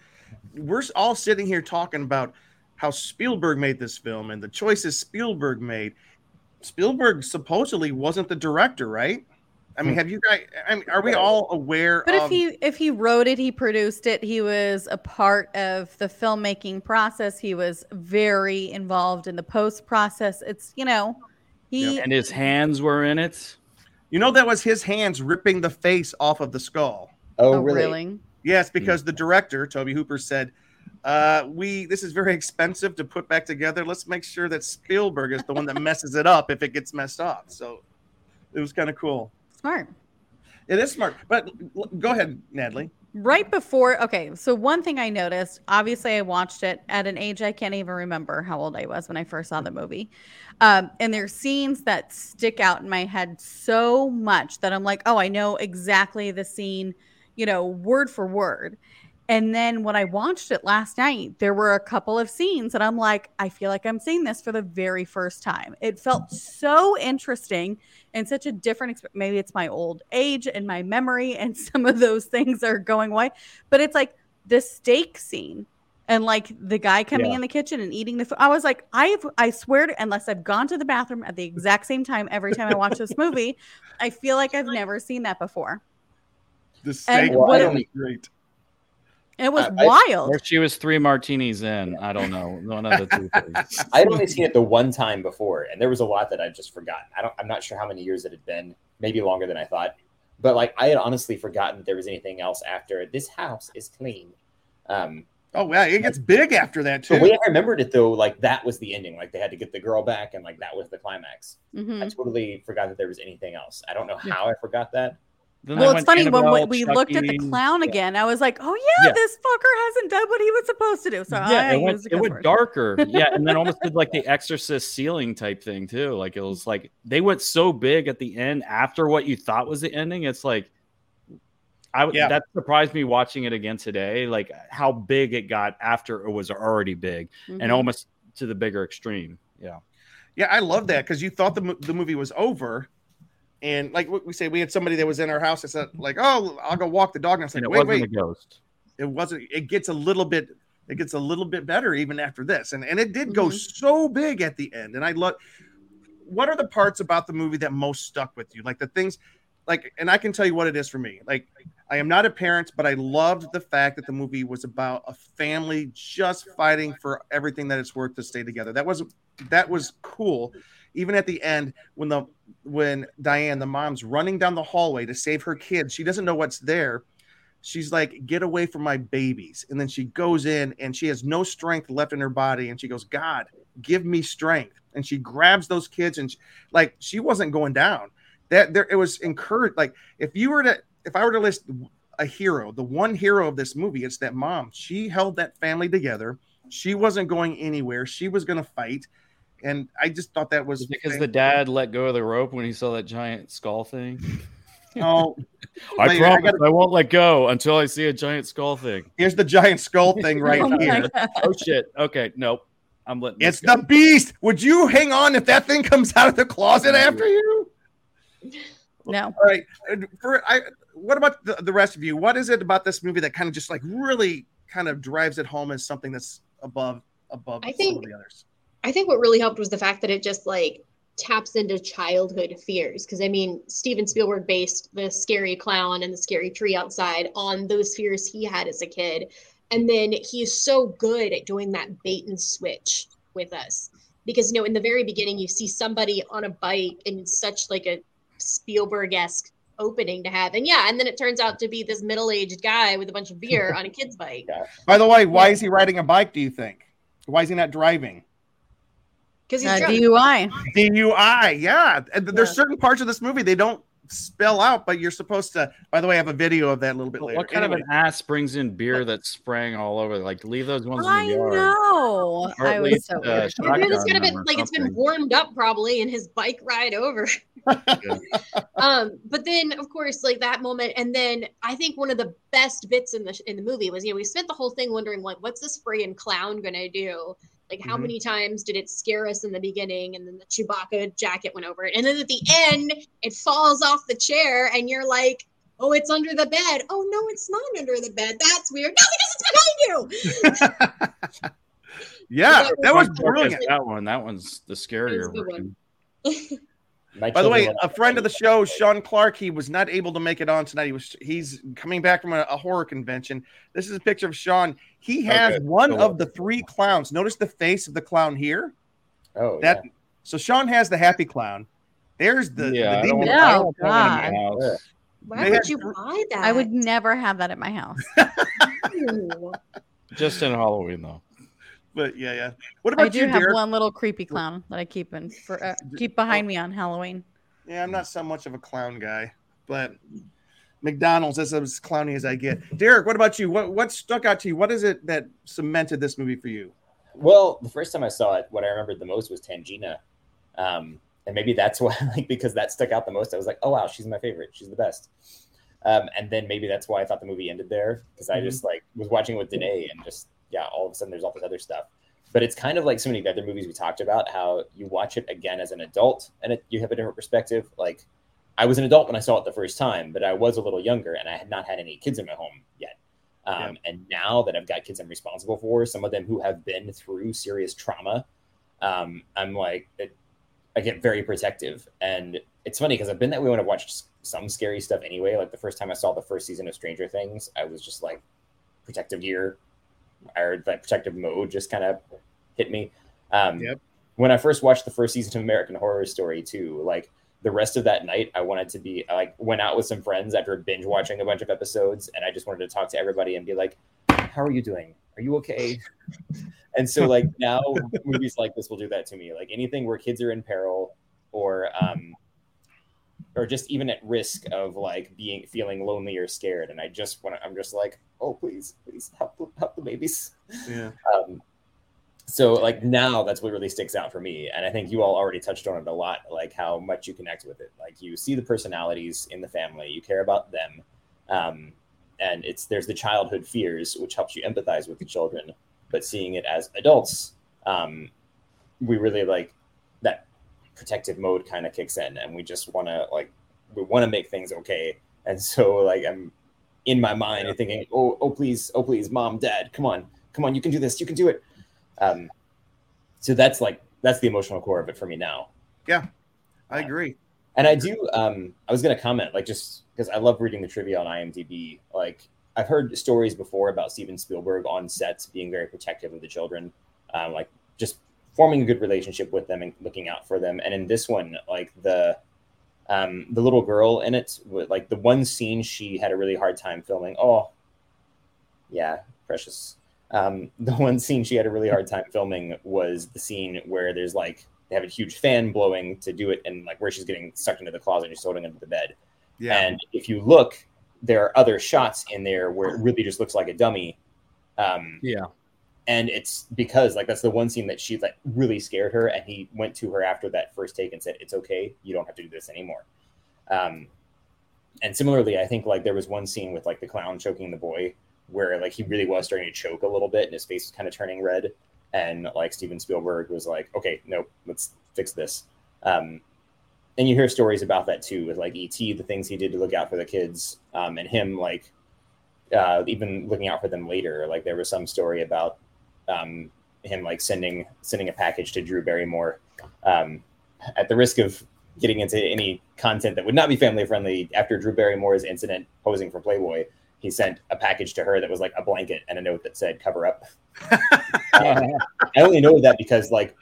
we're all sitting here talking about how Spielberg made this film and the choices Spielberg made. Spielberg supposedly wasn't the director, right? I mean, hmm. have you guys? I mean, are we all aware? But of... if he if he wrote it, he produced it. He was a part of the filmmaking process. He was very involved in the post process. It's you know, he and his hands were in it. You know, that was his hands ripping the face off of the skull. Oh, oh really? really? Yes, because the director Tobe Hooper said, uh, "We this is very expensive to put back together. Let's make sure that Spielberg is the one that messes it up if it gets messed up." So it was kind of cool smart. It is smart. But go ahead, Natalie. Right before, okay. So, one thing I noticed obviously, I watched it at an age I can't even remember how old I was when I first saw the movie. Um, and there's scenes that stick out in my head so much that I'm like, oh, I know exactly the scene, you know, word for word. And then when I watched it last night, there were a couple of scenes that I'm like, I feel like I'm seeing this for the very first time. It felt so interesting and such a different maybe it's my old age and my memory and (laughs) some of those things are going away. But it's like the steak scene and like the guy coming yeah. in the kitchen and eating the food. I was like, I've I swear to unless I've gone to the bathroom at the exact same time every time I watch this movie, I feel like I've (laughs) never seen that before. The steak was great. It was I, wild. Or she was three martinis in. I don't know. One of the two (laughs) things. I had only seen it the one time before, and there was a lot that I'd just forgotten. I don't. I'm not sure how many years it had been. Maybe longer than I thought. But like, I had honestly forgotten there was anything else after this house is clean. Um, Oh yeah, it gets big after that too. The way I remembered it though, like that was the ending. Like they had to get the girl back, and like that was the climax. Mhm. I totally forgot that there was anything else. I don't know how I forgot that. Then Well, it's went funny when we, Annabelle, we looked at the Chucky. clown again. I was like, "Oh yeah, Yeah. this fucker hasn't done what he was supposed to do." So yeah, I it went, used it went darker. Yeah, and then almost (laughs) did like the Exorcist ceiling type thing too. Like it was like they went so big at the end after what you thought was the ending. It's like I Yeah. that surprised me watching it again today. Like how big it got after it was already big Mhm. and almost to the bigger extreme. Yeah, Yeah, I love that because you thought the the movie was over, and like we say, we had somebody that was in our house that said like, "Oh, I'll go walk the dog," and I was and like, it "Wait, wasn't wait, a ghost. it wasn't." It gets a little bit, it gets a little bit better even after this, and and it did go Mhm. so big at the end, and I love. What are the parts about the movie that most stuck with you? Like the things, like, and I can tell you what it is for me. Like, I am not a parent, but I loved the fact that the movie was about a family just fighting for everything that it's worth to stay together. That was that was cool. Even at the end, when the when Diane, the mom's running down the hallway to save her kids, she doesn't know what's there. She's like, "Get away from my babies!" And then she goes in, and she has no strength left in her body, and she goes, "God, give me strength!" And she grabs those kids, and she, like she wasn't going down. That there, it was encouraged. Like if you were to, if I were to list a hero, the one hero of this movie, it's that mom. She held that family together. She wasn't going anywhere. She was going to fight, and I just thought that was Was it because the dad let go of the rope when he saw that giant skull thing? (laughs) Oh, (laughs) I Wait, I promise gotta- I won't let go until I see a giant skull thing. here's the giant skull (laughs) thing right Oh here. God. Oh shit. Okay, nope. I'm letting It's go. the beast. Would you hang on if that thing comes out of the closet after you? No. All right. For I, what about the, the rest of you? What is it about this movie that kind of just like really kind of drives it home as something that's above above I some think- of the others? I think what really helped was the fact that it just like taps into childhood fears. Because I mean, Steven Spielberg based the scary clown and the scary tree outside on those fears he had as a kid. And then he's so good at doing that bait and switch with us. Because you know, in the very beginning, you see somebody on a bike in such like a Spielberg-esque opening to have. And yeah, and then it turns out to be this middle-aged guy with a bunch of beer on a kid's bike. (laughs) By the way, why is he riding a bike? Do you think? Why is he not driving? Because he's Uh, drunk. DUI. DUI. Yeah. And there's Yeah. certain parts of this movie they don't spell out, but you're supposed to. By the way, I have a video of that a little bit later. What kind Anyway, of an ass brings in beer that's spraying all over? Like leave those ones I in the yard. know. Or at I was least, so uh, weird. The beer that's shotgun gonna them been or like it's been warmed up probably in his bike ride over. (laughs) (laughs) um, but then of course like that moment, and then I think one of the best bits in the in the movie was you know we spent the whole thing wondering like what's this freaking clown gonna do? Like how Mhm. many times did it scare us in the beginning, and then the Chewbacca jacket went over it, and then at the end it falls off the chair, and you're like. Oh, it's under the bed. Oh no, it's not under the bed. That's weird. No, because it's behind you. (laughs) yeah, that was Fuck is brilliant. That one. That one's the scarier one. (laughs) version. My By the way, a friend of the show, Sean Clark, he was not able to make it on tonight. He was he's coming back from a, a horror convention. This is a picture of Sean. He has Okay, one of the three clowns. Notice the face of the clown here. Oh, That yeah. so Sean has the happy clown. There's the, yeah, the demon. want- I Oh, don't want that in my God. house. Why They would you thr- buy that? I would never have that at my house. (laughs) Just in Halloween though. But yeah, yeah. What about I do you, have Derek? one little creepy clown that I keep in for uh, keep behind me on Halloween. Yeah, I'm not so much of a clown guy, but McDonald's is as clowny as I get. Derek, what about you? What what stuck out to you? What is it that cemented this movie for you? Well, the first time I saw it, what I remembered the most was Tangina. Um, and maybe that's (laughs) why, like, because that stuck out the most. I was like, oh, wow, she's my favorite. She's the best. Um, and then maybe that's why I thought the movie ended there because I Mhm. just like was watching it with Danae and just, yeah, all of a sudden there's all this other stuff. But it's kind of like so many other movies we talked about how you watch it again as an adult and it, you have a different perspective. Like, I was an adult when I saw it the first time, but I was a little younger and I had not had any kids in my home yet. Um, And now that I've got kids I'm responsible for, some of them who have been through serious trauma, um, I'm like, it, I get very protective. And it's funny because I've been that way when I've watched some scary stuff anyway. Like the first time I saw the first season of Stranger Things, I was just like, protective gear or that protective mode just kind of hit me. Um, Yep. When I first watched the first season of American Horror Story, too, like the rest of that night, I wanted to be I, like went out with some friends after binge watching a bunch of episodes, and I just wanted to talk to everybody and be like, how are you doing? Are you okay? (laughs) and so like now (laughs) movies like this will do that to me. Like anything where kids are in peril or um or just even at risk of like being feeling lonely or scared. And i just want to i'm just like oh please please help help the babies. Yeah. (laughs) um so like now that's what really sticks out for me. And i think you all already touched on it a lot like how much you connect with it. Like you see the personalities in the family you care about them um and it's there's the childhood fears which helps you empathize with the children. But seeing it as adults um we really like protective mode kind of kicks in and we just want to like we want to make things okay and so like i'm in my mind Yeah. thinking oh oh please oh please mom dad come on come on you can do this you can do it um so that's like that's the emotional core of it for me now Yeah. I agree. and I do. Um, I was going to comment, like, just because I love reading the trivia on IMDb. Like, I've heard stories before about Steven Spielberg on sets being very protective of the children, um, like just forming a good relationship with them and looking out for them. And in this one, like the um, the little girl in it, like the one scene she had a really hard time filming. Oh, yeah, precious. Um, (laughs) the one scene she had a really hard time filming was the scene where there's like they have a huge fan blowing to do it, and like where she's getting sucked into the closet, and she's holding under the bed. Yeah. And if you look, there are other shots in there where it really just looks like a dummy. Um, Yeah. And it's because like that's the one scene that she like really scared her, and he went to her after that first take and said, "It's okay, you don't have to do this anymore." Um, and similarly, I think like there was one scene with like the clown choking the boy, where like he really was starting to choke a little bit, and his face was kind of turning red, and like Steven Spielberg was like, "Okay, nope, let's fix this." Um, and you hear stories about that too, with like ET, the things he did to look out for the kids, um, and him like uh, even looking out for them later. Like there was some story about um, him like sending sending a package to Drew Barrymore. Um, at the risk of getting into any content that would not be family friendly, after Drew Barrymore's incident posing for Playboy, he sent a package to her that was like a blanket and a note that said "cover up." (laughs) Um, I only know that because like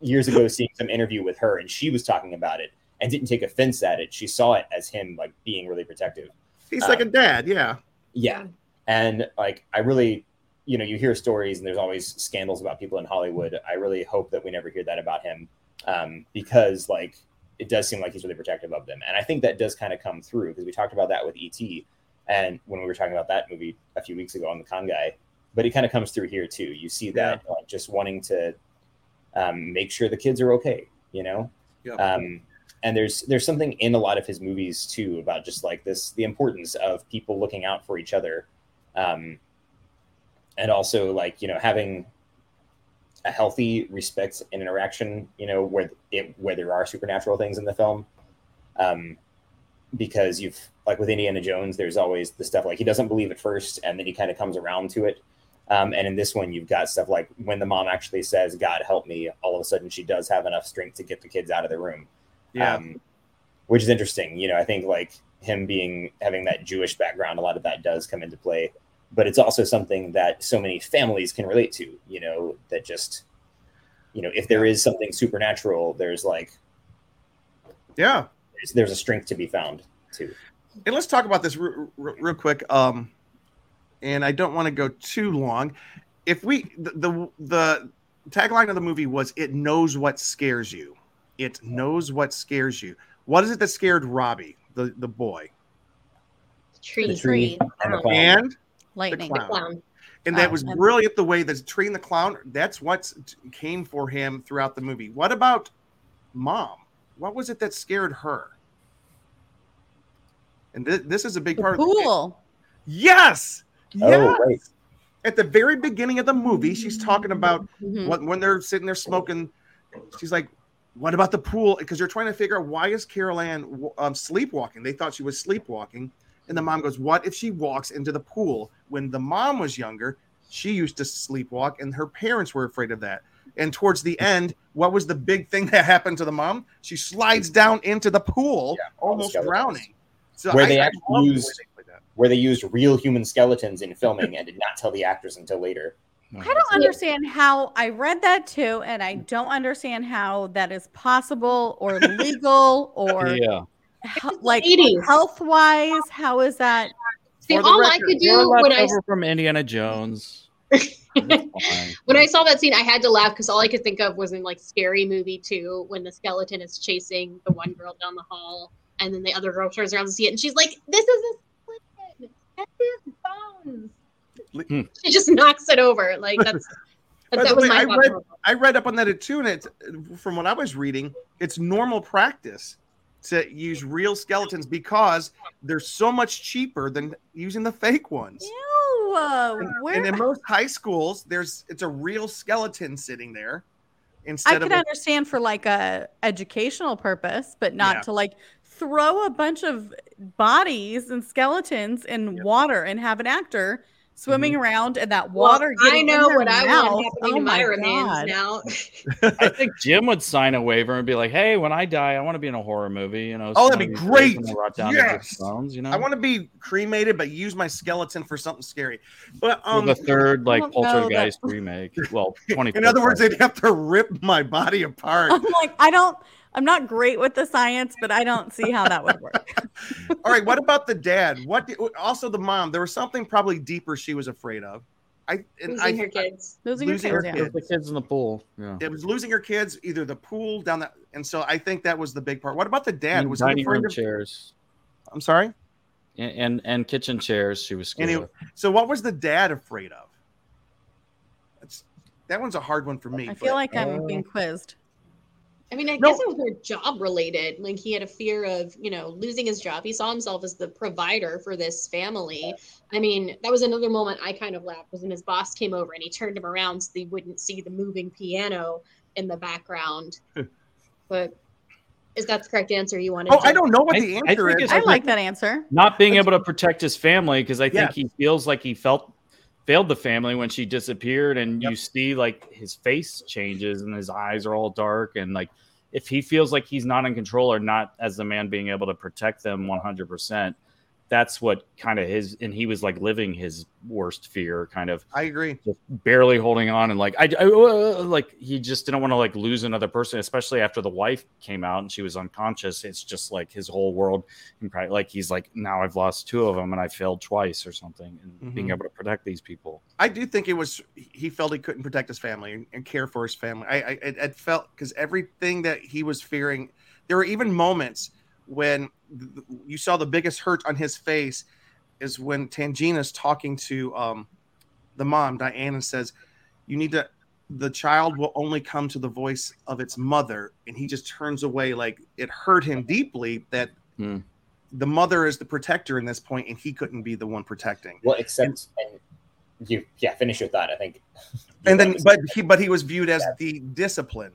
years ago, seeing some interview with her, and she was talking about it and didn't take offense at it. She saw it as him like being really protective. He's like a Um, dad. Yeah. Yeah. And like, I really, you know, you hear stories and there's always scandals about people in Hollywood. I really hope that we never hear that about him um, because, like, it does seem like he's really protective of them. And I think that does kind of come through because we talked about that with E.T. And when we were talking about that movie a few weeks ago on the Con Guy, but it kind of comes through here too. You see that like, just wanting to um, make sure the kids are okay, you know? Yeah. Um, and there's there's something in a lot of his movies too about just like this the importance of people looking out for each other um, and also like you know having a healthy respect and interaction you know where it where there are supernatural things in the film um, because you've like with indiana jones there's always the stuff like he doesn't believe at first and then he kind of comes around to it um, and in this one you've got stuff like when the mom actually says god help me all of a sudden she does have enough strength to get the kids out of the room Yeah. um, which is interesting. You know, I think like him being having that Jewish background, a lot of that does come into play. But it's also something that so many families can relate to. You know, that just you know, if there is something supernatural, there's like yeah. there's, there's a strength to be found too. and let's talk about this real, real quick. Um, and I don't want to go too long. If we the, the the tagline of the movie was "It knows what scares you." It knows what scares you. What is it that scared Robbie, the the boy, Tree. The tree and the Clown. clown. and Lightning. clown. Clown. and that Oh, was and- brilliant the way the tree and the clown. That's what came for him throughout the movie. What about mom? What was it that scared her? And thi- this is a big The part of the pool. Yes. Oh, Yes. right. At the very beginning of the movie, she's talking about Mhm. what when they're sitting there smoking. She's like, "What about the pool?" Because you're trying to figure out why is Carol Anne um, sleepwalking. They thought she was sleepwalking, and the mom goes, "What if she walks into the pool?" When the mom was younger, she used to sleepwalk, and her parents were afraid of that. And towards the (laughs) end, what was the big thing that happened to the mom? She slides down into the pool, Yeah, almost drowning. So Where they actually love the used- they. Where they used real human skeletons in filming and did not tell the actors until later. I don't understand how I read that too, and I don't understand how that is possible or (laughs) legal or Yeah. Hel- like 80s. health wise. How is that See, For the all I could do when I leftover from Indiana Jones. (laughs) When I saw that scene, I had to laugh because all I could think of was in like Scary Movie 2 when the skeleton is chasing the one girl down the hall, and then the other girl turns around to see it, and she's like, "This is a skeleton. That's his bones." Hmm. She just knocks it over. Like that's (laughs) By that, was way, my I read- I read up on that too, and it's from what I was reading, it's normal practice to use real skeletons because they're so much cheaper than using the fake ones. Ew, And, where and in most high schools, there's it's a real skeleton sitting there Instead I could of understand for like a educational purpose, but not Yeah. to like throw a bunch of bodies and skeletons in Yep. water and have an actor swimming Mm-hmm. around and that Well, water. I getting in know their what I mouth. want happening oh to my my remains now. (laughs) (laughs) I think Jim would sign a waiver and be like, "Hey, when I die, I want to be in a horror movie." You know, Oh, that'd be great. days when they rot down Yes. bones, you know, I want to be cremated, but use my skeleton for something scary. But For um, the third like don't that- Poltergeist (laughs) remake. Well, twenty. in other words, they'd have to rip my body apart. I'm like, I don't. I'm not great with the science, but I don't see how that would work. (laughs) All right, what about the dad? What did, also the mom? There was something probably deeper she was afraid of. I and I, Losing her kids. Losing your Losing kids, her yeah. kids. the kids in the pool. Yeah. it was losing her kids, either the pool down that, and so I think that was the big part. What about the dad? And Was he dining afraid room of? chairs I'm sorry. and, and and kitchen chairs. She was scared. And he- of. So what was the dad afraid of? That's that one's a hard one for me. I but- feel like I'm Uh, being quizzed. I mean, I No. guess it was more job related. Like he had a fear of, you know, losing his job. He saw himself as the provider for this family. I mean, that was another moment I kind of laughed was when his boss came over and he turned him around so they wouldn't see the moving piano in the background. (laughs) but is that the correct answer you wanted? oh, to- I don't know what I- the I answer think is. I like- like that answer. not being able to protect his family because I think Yes. he feels like he felt failed the family when she disappeared, and Yep. you see like his face changes and his eyes are all dark, and like if he feels like he's not in control or not as the man being able to protect them one hundred percent, that's what kind of his and he was like living his worst fear, kind of I agree. just barely holding on and like I, I uh, like he just didn't want to like lose another person especially after the wife came out and she was unconscious it's just like his whole world and probably like he's like now I've lost two of them and I failed twice or something and being Mhm. able to protect these people I do think it was he felt he couldn't protect his family and, and care for his family. I, I it, it felt because everything that he was fearing, there were even moments when you saw the biggest hurt on his face is when Tangina's talking to um, the mom Diane and says, "You need to." The child will only come to the voice of its mother, and he just turns away. Like it hurt him deeply that Hmm. the mother is the protector in this point, and he couldn't be the one protecting. Well, except and you, yeah, finish your thought. I think. and then (laughs) but he but he was viewed as the discipline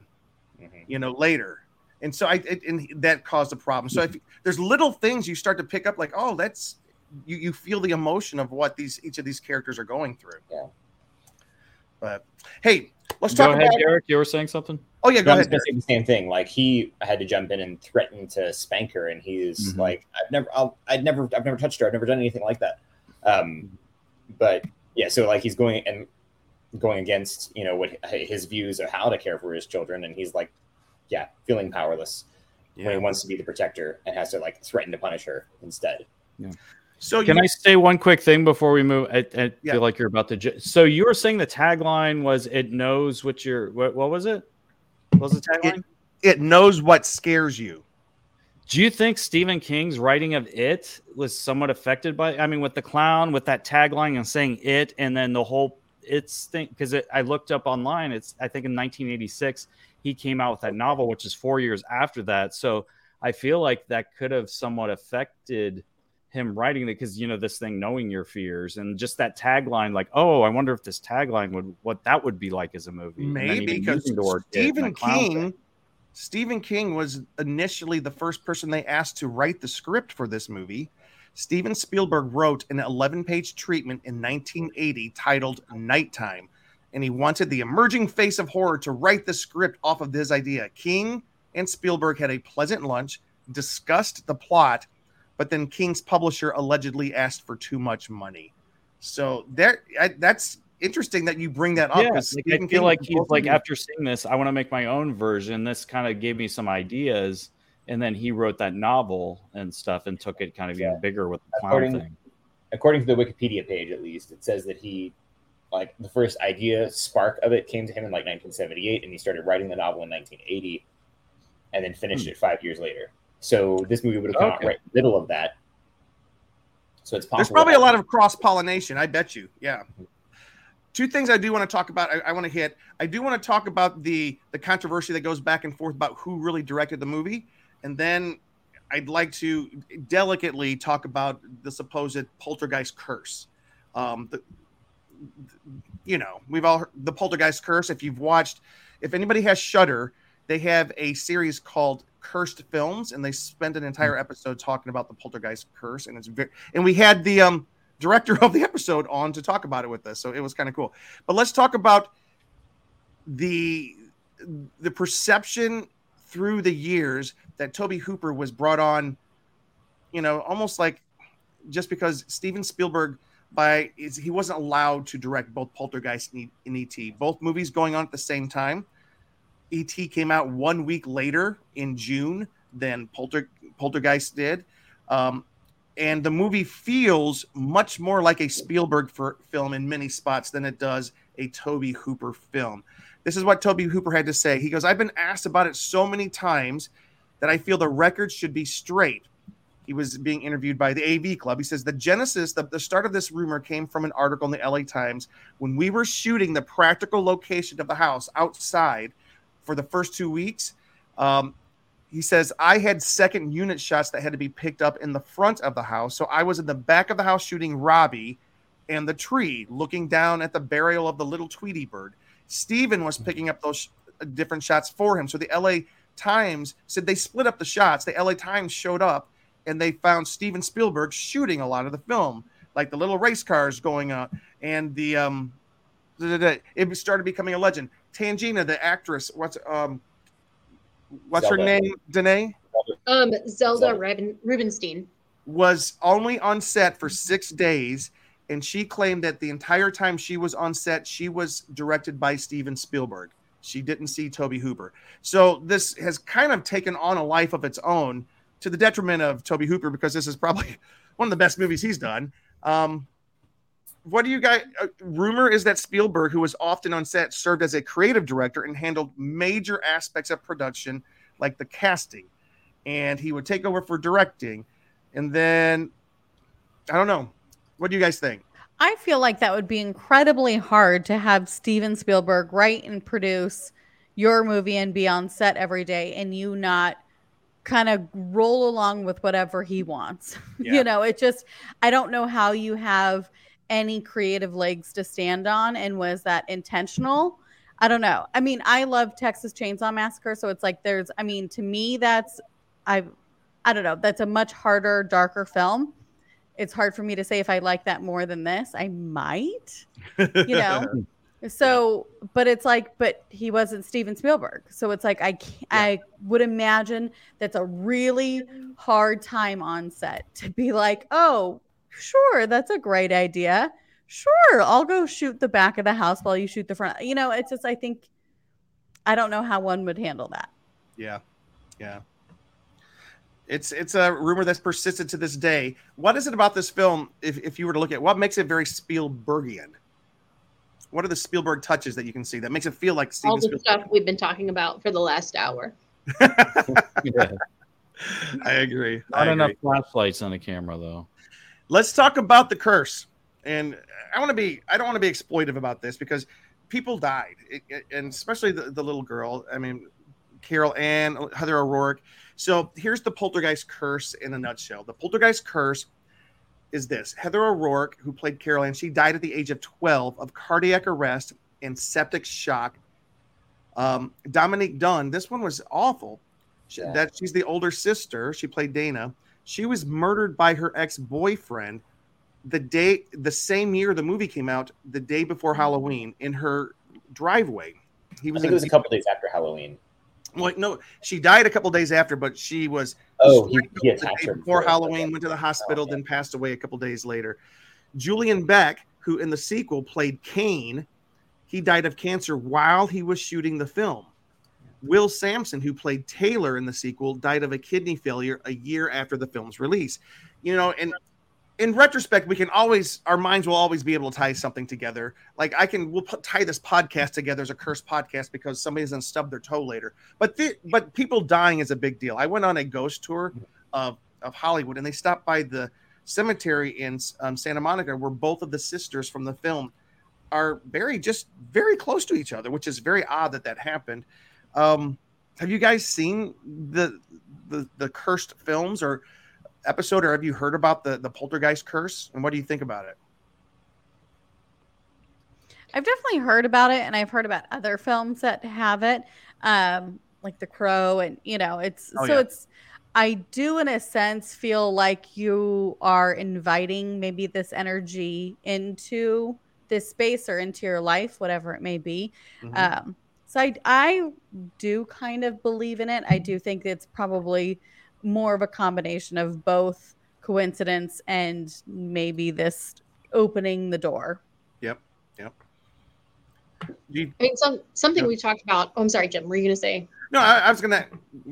Mhm. you know later and so i it, and that caused a problem so if there's little things you start to pick up like oh that's you, you feel the emotion of what these each of these characters are going through Yeah. but hey let's talk about. go talk ahead about Derek you were saying something oh yeah go I was ahead gonna the same thing. Like he had to jump in and threaten to spank her, and he's Mhm. like, "I've never, I'll, I'd never, I've never touched her. I've never done anything like that." Um, but yeah, so like he's going and going against you know what his views of how to care for his children, and he's like, yeah, feeling powerless when he wants to be the protector and has to like threaten to punish her instead. Yeah. So can you, I say one quick thing before we move I, I Yeah. feel like you're about to ju- so you were saying the tagline was it knows what you're what, what was it what was the tagline it knows what scares you Do you think Stephen King's writing of it was somewhat affected by? I mean, with the clown, with that tagline and saying it, and then the whole it's thing because it, I looked up online. It's I think in 1986 he came out with that novel, which is four years after that. So I feel like that could have somewhat affected him writing it because you know this thing knowing your fears and just that tagline like oh i wonder if this tagline would what that would be like as a movie. Maybe because using the word it and stephen king stephen king was initially the first person they asked to write the script for this movie. Steven spielberg wrote an 11 page treatment in 1980 titled nighttime and he wanted the emerging face of horror to write the script off of this idea king and spielberg had a pleasant lunch discussed the plot but then king's publisher allegedly asked for too much money so there I, that's interesting that you bring that up Yeah, 'cause like, I feel King like he's like be- after seeing this, I want to make my own version. This kind of gave me some ideas, and then he wrote that novel and stuff, and took it kind of Yeah. even bigger with the clown According- thing. according to the Wikipedia page, at least, it says that he, like, the first idea spark of it came to him in like 1978, and he started writing the novel in 1980, and then finished Hmm. it five years later. So this movie would have come Okay. out right in the middle of that. So it's possible. There's probably a lot of cross pollination. I bet you. Yeah. Two things I do want to talk about. I, I want to hit. I do want to talk about the the controversy that goes back and forth about who really directed the movie, and then I'd like to delicately talk about the supposed poltergeist curse. Um, the, you know, we've all heard the poltergeist curse. If you've watched, if anybody has Shudder, they have a series called Cursed Films, and they spend an entire episode talking about the poltergeist curse, and it's very. And we had the um director (laughs) of the episode on to talk about it with us, so it was kind of cool. But let's talk about the the perception through the years that Tobe Hooper was brought on, you know, almost like just because Steven Spielberg by is he wasn't allowed to direct both Poltergeist and, and ET, both movies going on at the same time. ET came out one week later in June than Polter, Poltergeist did. Um, and the movie feels much more like a Spielberg for, film in many spots than it does a Tobe Hooper film. This is what Tobe Hooper had to say. He goes, I've been asked about it so many times that I feel the record should be straight. He was being interviewed by the AV Club. He says, The genesis, the, the start of this rumor came from an article in the LA Times when we were shooting the practical location of the house outside for the first two weeks. Um, he says, I had second unit shots that had to be picked up in the front of the house. So I was in the back of the house shooting Robbie and the tree, looking down at the burial of the little Tweety bird. Steven was picking up those different shots for him. So the LA Times said they split up the shots. The LA Times showed up and they found Steven Spielberg shooting a lot of the film, like the little race cars going up and the um it started becoming a legend. Tangina, the actress, what's um what's her name? Danae? Um, Zelda Zelda. Ruben, Rubinstein. was only on set for six days, and she claimed that the entire time she was on set, she was directed by Steven Spielberg. She didn't see Tobe Hooper. So this has kind of taken on a life of its own to the detriment of Tobe Hooper because this is probably (laughs) one of the best movies he's done. Um, what do you guys? Uh, rumor is that Spielberg, who was often on set, served as a creative director and handled major aspects of production, like the casting, and he would take over for directing. And then I don't know. What do you guys think? I feel like that would be incredibly hard to have Steven Spielberg write and produce your movie and be on set every day and you not kind of roll along with whatever he wants. (laughs) Yeah. you know, it just, I don't know how you have any creative legs to stand on. And was that intentional? I don't know. I mean, I love Texas Chainsaw Massacre. So it's like there's, I mean, to me, that's, I, I don't know, that's a much harder, darker film it's hard for me to say if I like that more than this. I might, you know. (laughs) so, but it's like, but he wasn't Steven Spielberg, so it's like I can't, I would imagine that's a really hard time on set to be like, oh, sure, that's a great idea. Sure, I'll go shoot the back of the house while you shoot the front. You know, it's just I think I don't know how one would handle that. Yeah, yeah. It's it's a rumor that's persisted to this day. What is it about this film? If, if you were to look at what makes it very Spielbergian, what are the Spielberg touches that you can see that makes it feel like All the Spielberg? stuff we've been talking about for the last hour. Yeah. (laughs) I agree. I Not agree. enough flashlights on the camera though. Let's talk about the curse. And I want to be I don't want to be exploitive about this because people died, It- it- and especially the, the little girl. I mean, Carol Anne, Heather O'Rourke. So here's the poltergeist curse in a nutshell. The poltergeist curse is this Heather O'Rourke, who played Carol Anne, she died at the age of 12 of cardiac arrest and septic shock. Um, Dominique Dunne, this one was awful. She, Yeah. That she's the older sister. She played Dana. She was murdered by her ex-boyfriend the day the same year the movie came out, the day before Halloween, in her driveway. He I was, think it was a couple days after Halloween. Well, no, she died a couple days after, but she was Oh, he, strangled he the day before. Halloween, went to the hospital, Okay. then passed away a couple days later. Julian Beck, who in the sequel played Kane, he died of cancer while he was shooting the film. Will Sampson, who played Taylor in the sequel, died of a kidney failure a year after the film's release. You know, and in retrospect, we can always our minds will always be able to tie something together. Like I can we'll put, tie this podcast together as a cursed podcast because somebody's gonna stub their toe later. But the, but people dying is a big deal. I went on a ghost tour of of Hollywood and they stopped by the cemetery in um, Santa Monica where both of the sisters from the film are buried just very close to each other, which is very odd that that happened. Um, have you guys seen the the the cursed films or episode, or have you heard about the the poltergeist curse? And what do you think about it? I've definitely heard about it, and I've heard about other films that have it, um, like The Crow, and you know, it's Oh, so yeah. it's. I do, in a sense, feel like you are inviting maybe this energy into this space or into your life, whatever it may be. Mhm. Um, so I, I do kind of believe in it. I do think it's probably more of a combination of both coincidence and maybe this opening the door. Yep, yep. You, I mean, some something Yeah. we talked about. Oh, I'm sorry, Jim. Were you gonna say? no, I, I was gonna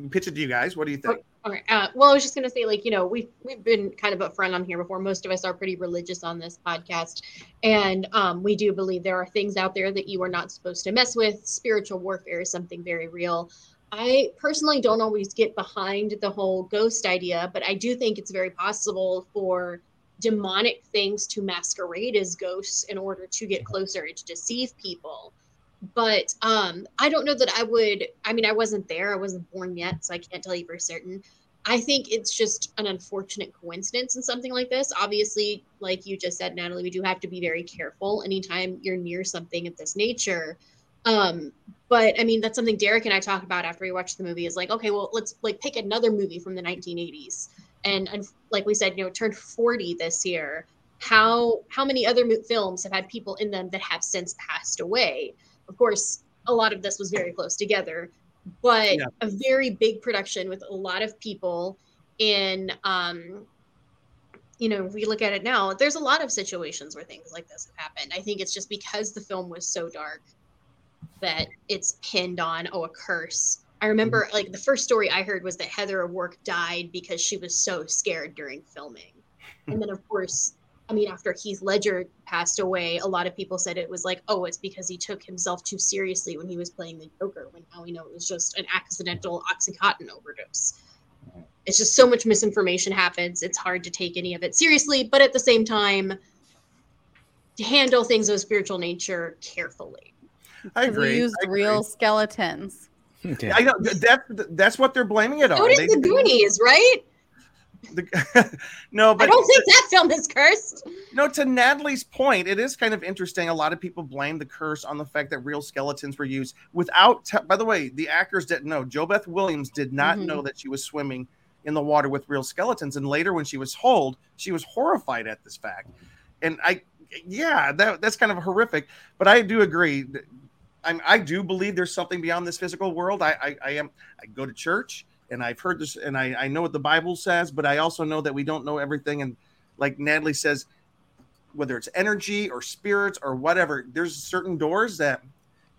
pitch it to you guys. What do you think? Okay. Uh, well, I was just gonna say, like, you know, we've we've been kind of upfront on here before. Most of us are pretty religious on this podcast, and um, we do believe there are things out there that you are not supposed to mess with. Spiritual warfare is something very real. I personally don't always get behind the whole ghost idea, but I do think it's very possible for demonic things to masquerade as ghosts in order to get closer and to deceive people. But um i don't know that i would i mean i wasn't there i wasn't born yet so i can't tell you for certain. I think it's just an unfortunate coincidence in something like this. Obviously like you just said natalie we do have to be very careful anytime you're near something of this nature um but i mean that's something derek and i talked about after we watched the movie is like okay well let's like pick another movie from the 1980s and, and like we said you know it turned 40 this year. How how many other mo- films have had people in them that have since passed away? Of course a lot of this was very close together but Yeah. a very big production with a lot of people in um you know if we look at it now there's a lot of situations where things like this have happened. I think it's just because the film was so dark that it's pinned on oh a curse. I remember mm-hmm. like the first story i heard was that heather o'rourke died because she was so scared during filming. And then of course i mean after heath ledger passed away a lot of people said it was like oh it's because he took himself too seriously when he was playing the joker when now we know it was just an accidental oxycontin overdose. Mm-hmm. It's just so much misinformation happens. It's hard to take any of it seriously but at the same time to handle things of spiritual nature carefully I 'Cause agree. We used I agree. real skeletons. Yeah. I know that that's what they're blaming it on. so did They- the goonies right the- (laughs) no, but i don't think that film is cursed No, to Natalie's point, it is kind of interesting. A lot of people blame the curse on the fact that real skeletons were used without. Te- by the way, the actors didn't know. JoBeth Williams did not Mhm. know that she was swimming in the water with real skeletons, and later when she was told, she was horrified at this fact. And I, yeah, that that's kind of horrific. But I do agree. That- I'm, I do believe there's something beyond this physical world. I, I, I am. I go to church, and I've heard this, and I, I know what the Bible says, but I also know that we don't know everything. And like Natalie says, whether it's energy or spirits or whatever, there's certain doors that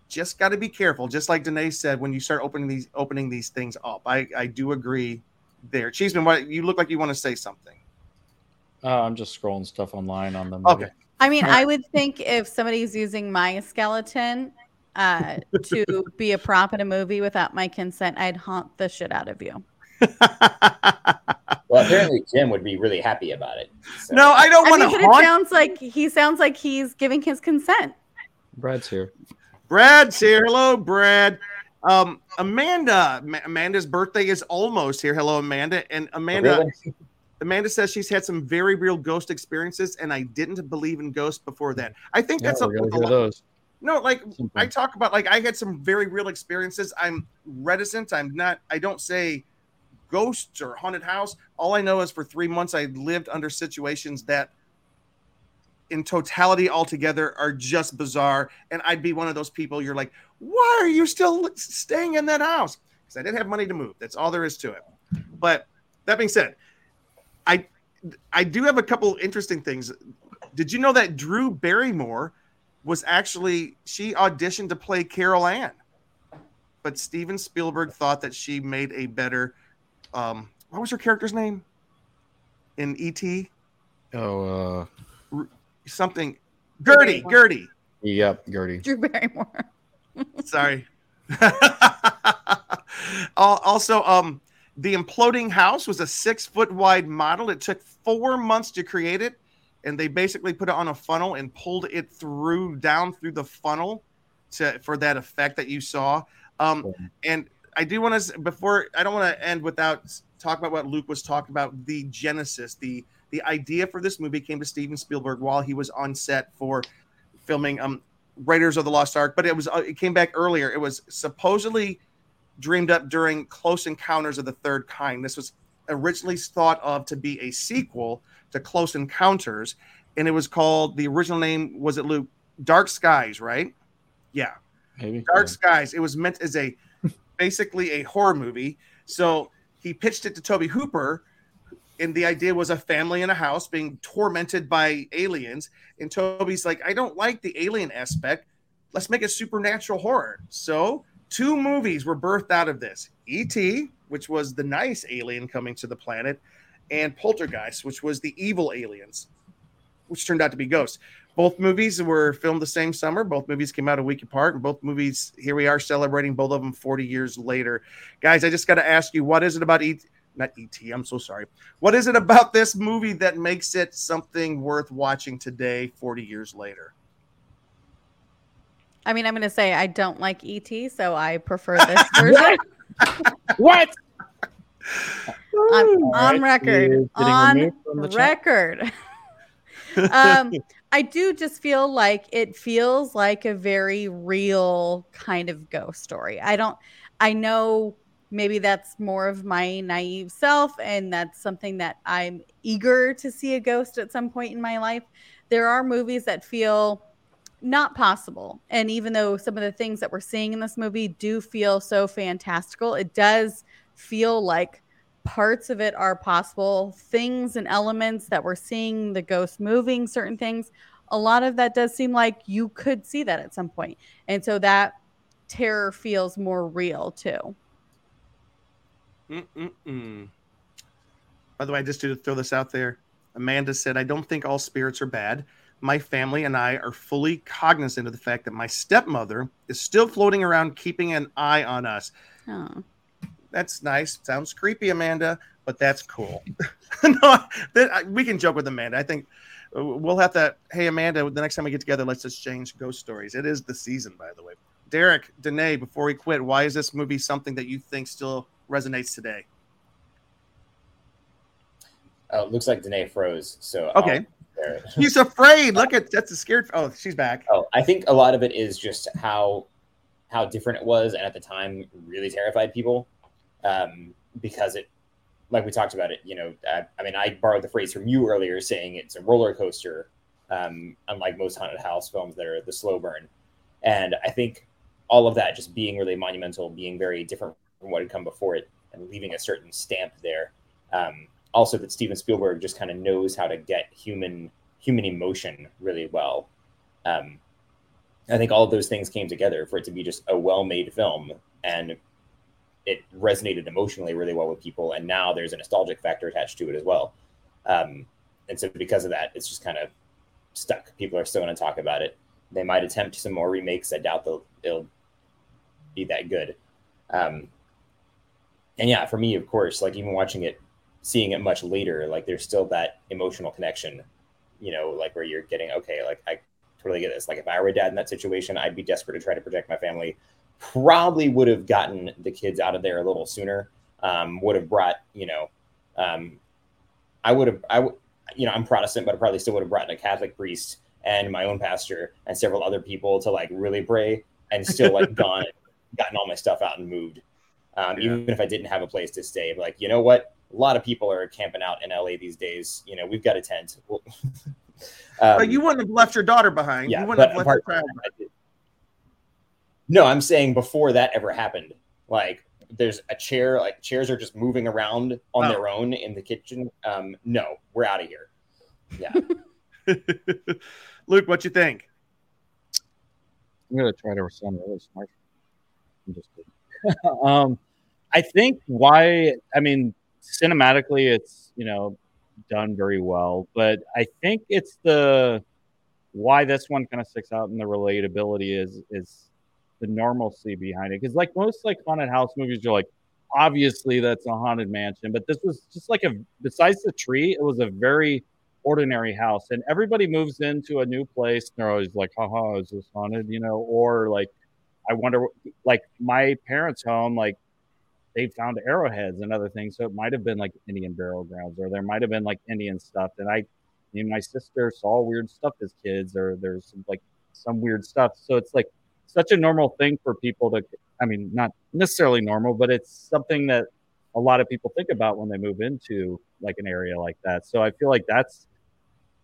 just got to be careful. Just like Danae said, when you start opening these opening these things up, I I do agree there. Cheeseman, what you look like you want to say something. Uh, I'm just scrolling stuff online on them. Okay. I mean, I would think if somebody's using my skeleton uh, to be a prop in a movie without my consent, I'd haunt the shit out of you. Well, apparently Jim would be really happy about it. So. no, I don't want to but it sounds like he sounds like he's giving his consent. Brad's here. Brad's here. Hello, Brad. Um, Amanda. Ma- Amanda's birthday is almost here. Hello, Amanda. And Amanda. Really? Amanda says she's had some very real ghost experiences, and I didn't believe in ghosts before that. I think Yeah, that's we're something. gonna with a hear lot- those. No, like Some I talk about, like I had some very real experiences. I'm reticent. I'm not. I don't say ghosts or haunted house. All I know is for three months I lived under situations that, in totality, altogether, are just bizarre. And I'd be one of those people. You're like, why are you still staying in that house? Because I didn't have money to move. That's all there is to it. But that being said, I I do have a couple interesting things. Did you know that Drew Barrymore was actually she auditioned to play Carol Anne, but Steven Spielberg thought that she made a better. Um, what was her character's name in E ET? Oh, uh, something. Gertie, Gertie. Yep, Gertie. Drew Barrymore. (laughs) Sorry. (laughs) also, um, the imploding house was a six foot wide model. It took four months to create it, and they basically put it on a funnel and pulled it through down through the funnel to for that effect that you saw. Um, and I do want to before I don't want to end without talk about what Luke was talking about. The genesis, the the idea for this movie came to Steven Spielberg while he was on set for filming um Raiders of the Lost Ark, but it was uh, it came back earlier. It was supposedly dreamed up during Close Encounters of the Third Kind. This was originally thought of to be a sequel to Close Encounters, and it was called the original name was it Luke Dark Skies, right? Yeah, maybe Dark yeah. Skies. It was meant as a (laughs) basically a horror movie. So he pitched it to Tobe Hooper, and the idea was a family in a house being tormented by aliens. And Tobe's like, I don't like the alien aspect. Let's make it supernatural horror. So two movies were birthed out of this E.T., which was the nice alien coming to the planet, and Poltergeist, which was the evil aliens, which turned out to be ghosts. Both movies were filmed the same summer. Both movies came out a week apart, and both movies, here we are celebrating both of them 40 years later. Guys, I just got to ask you, what is it about E.T.? Not E.T., I'm so sorry. What is it about this movie that makes it something worth watching today, 40 years later? I mean, I'm going to say I don't like ET, so I prefer (laughs) this version. What? on, on record. On record. (laughs) um, I do just feel like it feels like a very real kind of ghost story. I don't, I know maybe that's more of my naive self, and that's something that I'm eager to see a ghost at some point in my life. There are movies that feel not possible. And even though some of the things that we're seeing in this movie do feel so fantastical, it does feel like parts of it are possible. Things and elements that we're seeing, the ghost moving certain things, a lot of that does seem like you could see that at some point. And so that terror feels more real too. Mm-mm-mm. By the way, I just to throw this out there, Amanda said, I don't think all spirits are bad my family and I are fully cognizant of the fact that my stepmother is still floating around, keeping an eye on us. Oh. That's nice. Sounds creepy, Amanda, but that's cool. (laughs) no, we can joke with Amanda. I think uh, we'll have to. Hey, Amanda, the next time we get together, let's exchange ghost stories. It is the season, by the way. Derek, Danae, before we quit, why is this movie something that you think still resonates today? Oh, looks like Danae froze. So okay. I'll- He's afraid. Look at that's a scared. Oh, she's back. Oh, I think a lot of it is just how how different it was, and at the time, really terrified people um, because it, like we talked about it. You know, I, I, mean, I borrowed the phrase from you earlier, saying it's a roller coaster, um, unlike most haunted house films that are the slow burn. And I think all of that just being really monumental, being very different from what had come before it, and leaving a certain stamp there. Um, also that Steven Spielberg just kind of knows how to get human human emotion really well. Um, I think all of those things came together for it to be just a well-made film, and it resonated emotionally really well with people. And now there's a nostalgic factor attached to it as well. Um, and so because of that, it's just kind of stuck. People are still going to talk about it. They might attempt some more remakes. I doubt they'll it'll be that good. Um, and yeah, for me, of course, like even watching it seeing it much later, like there's still that emotional connection, you know, like where you're getting, okay, like I totally get this. Like if I were a dad in that situation, I'd be desperate to try to protect my family. Probably would have gotten the kids out of there a little sooner. Um, would have brought, you know, um, I would have, I would, you know, I'm Protestant, but I probably still would have brought in a Catholic priest and my own pastor and several other people to like really pray and still like (laughs) gone, gotten all my stuff out and moved. Um, yeah. Even if I didn't have a place to stay, but like, you know what? A lot of people are camping out in LA these days. You know, we've got a tent. (laughs) um, but you wouldn't have left your daughter behind. Yeah, you wouldn't have left your No, I'm saying before that ever happened, like there's a chair, like chairs are just moving around on oh. their own in the kitchen. Um, no, we're out of here. Yeah. (laughs) Luke, what you think? I'm gonna try to sound really smart. I'm just kidding. (laughs) um, I think why I mean cinematically, it's you know done very well. But I think it's the why this one kind of sticks out in the relatability is is the normalcy behind it. Because like most like haunted house movies, you're like, obviously that's a haunted mansion, but this was just like a besides the tree, it was a very ordinary house, and everybody moves into a new place. And they're always like, haha, is this haunted? You know, or like, I wonder, like my parents' home, like they found arrowheads and other things. So it might have been like Indian burial grounds, or there might have been like Indian stuff. And I, me and my sister saw weird stuff as kids, or there's like some weird stuff. So it's like such a normal thing for people to, I mean, not necessarily normal, but it's something that a lot of people think about when they move into like an area like that. So I feel like that's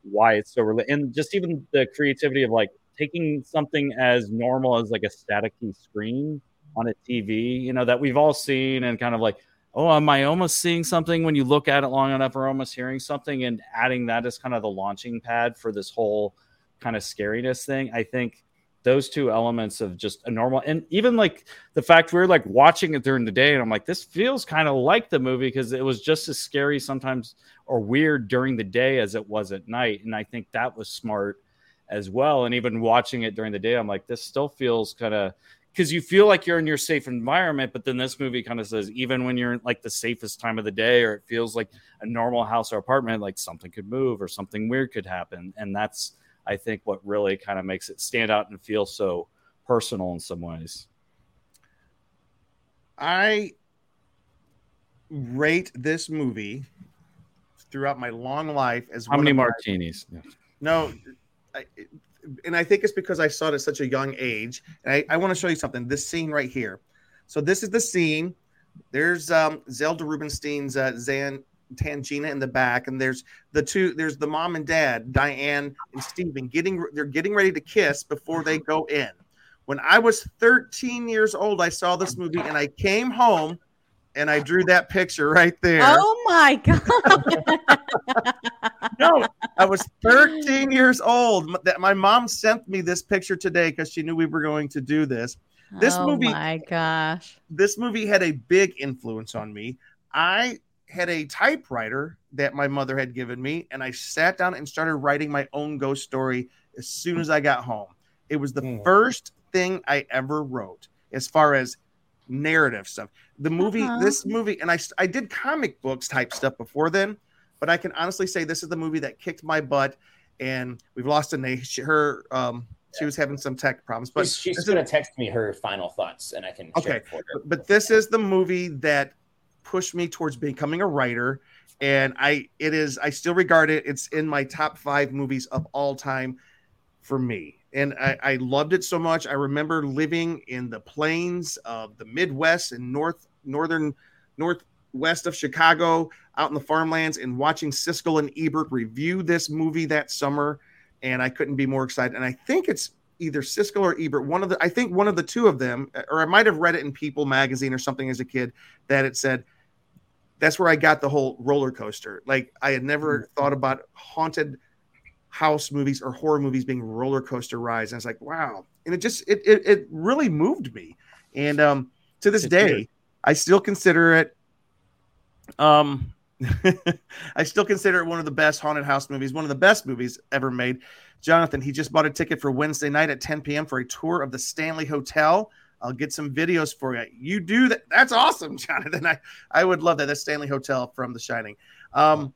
why it's so related. And just even the creativity of like taking something as normal as like a staticky screen on a TV, you know, that we've all seen and kind of like, oh, am I almost seeing something when you look at it long enough or almost hearing something and adding that as kind of the launching pad for this whole kind of scariness thing. I think those two elements of just a normal and even like the fact we are like watching it during the day and I'm like, this feels kind of like the movie because it was just as scary sometimes or weird during the day as it was at night. And I think that was smart as well. And even watching it during the day, I'm like, this still feels kind of because you feel like you're in your safe environment, but then this movie kind of says even when you're in like the safest time of the day or it feels like a normal house or apartment, like something could move or something weird could happen. And that's I think what really kind of makes it stand out and feel so personal in some ways. I rate this movie throughout my long life as how many martinis? My, no, I, and I think it's because I saw it at such a young age. And I, I want to show you something. This scene right here. So this is the scene. There's um, Zelda Rubinstein's uh, Zan Tangina in the back, and there's the two. There's the mom and dad, Diane and Stephen, getting they're getting ready to kiss before they go in. When I was 13 years old, I saw this movie, and I came home and I drew that picture right there. Oh my (laughs) god! no, I was 13 years old. That my mom sent me this picture today because she knew we were going to do this. This oh movie, my gosh, this movie had a big influence on me. I had a typewriter that my mother had given me, and I sat down and started writing my own ghost story as soon as I got home. It was the mm. first thing I ever wrote as far as narrative stuff. The movie, uh-huh. this movie, and I, I did comic books type stuff before then, but I can honestly say this is the movie that kicked my butt. And we've lost a She, her, um, she was having some tech problems, but she's, she's going to text me her final thoughts, and I can. Okay, but, but this is the movie that pushed me towards becoming a writer and i it is i still regard it it's in my top five movies of all time for me and I, I loved it so much i remember living in the plains of the midwest and north northern northwest of chicago out in the farmlands and watching siskel and ebert review this movie that summer and i couldn't be more excited and i think it's either Siskel or Ebert, one of the I think one of the two of them, or I might have read it in People magazine or something as a kid, that it said that's where I got the whole roller coaster. Like I had never mm-hmm. thought about haunted house movies or horror movies being roller coaster rides. And I was like, wow. And it just it it, it really moved me. And um to this day, I still consider it um (laughs) I still consider it one of the best haunted house movies, one of the best movies ever made. Jonathan, he just bought a ticket for Wednesday night at 10 p.m. for a tour of the Stanley Hotel. I'll get some videos for you. You do that. That's awesome, (laughs) Jonathan. I, I would love that. That's Stanley Hotel from The Shining. Um,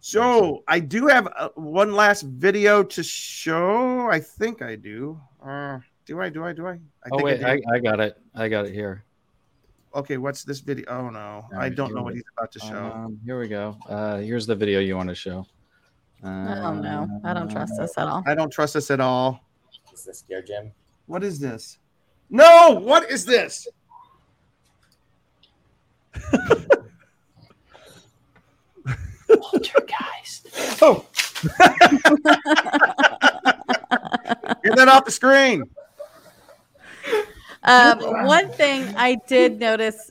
so I do have uh, one last video to show. I think I do. Uh, do I? Do I? Do I? I oh wait, I, I, I, got it. I got it here. Okay, what's this video? Oh no, I don't know what he's about to show. Um, here we go. Uh, here's the video you want to show. Uh, oh no, I don't trust this at all. I don't trust this at all. Is this scare Jim? What is this? No, what is this? (laughs) Poltergeist. Oh. Get that off the screen. Um, one thing I did notice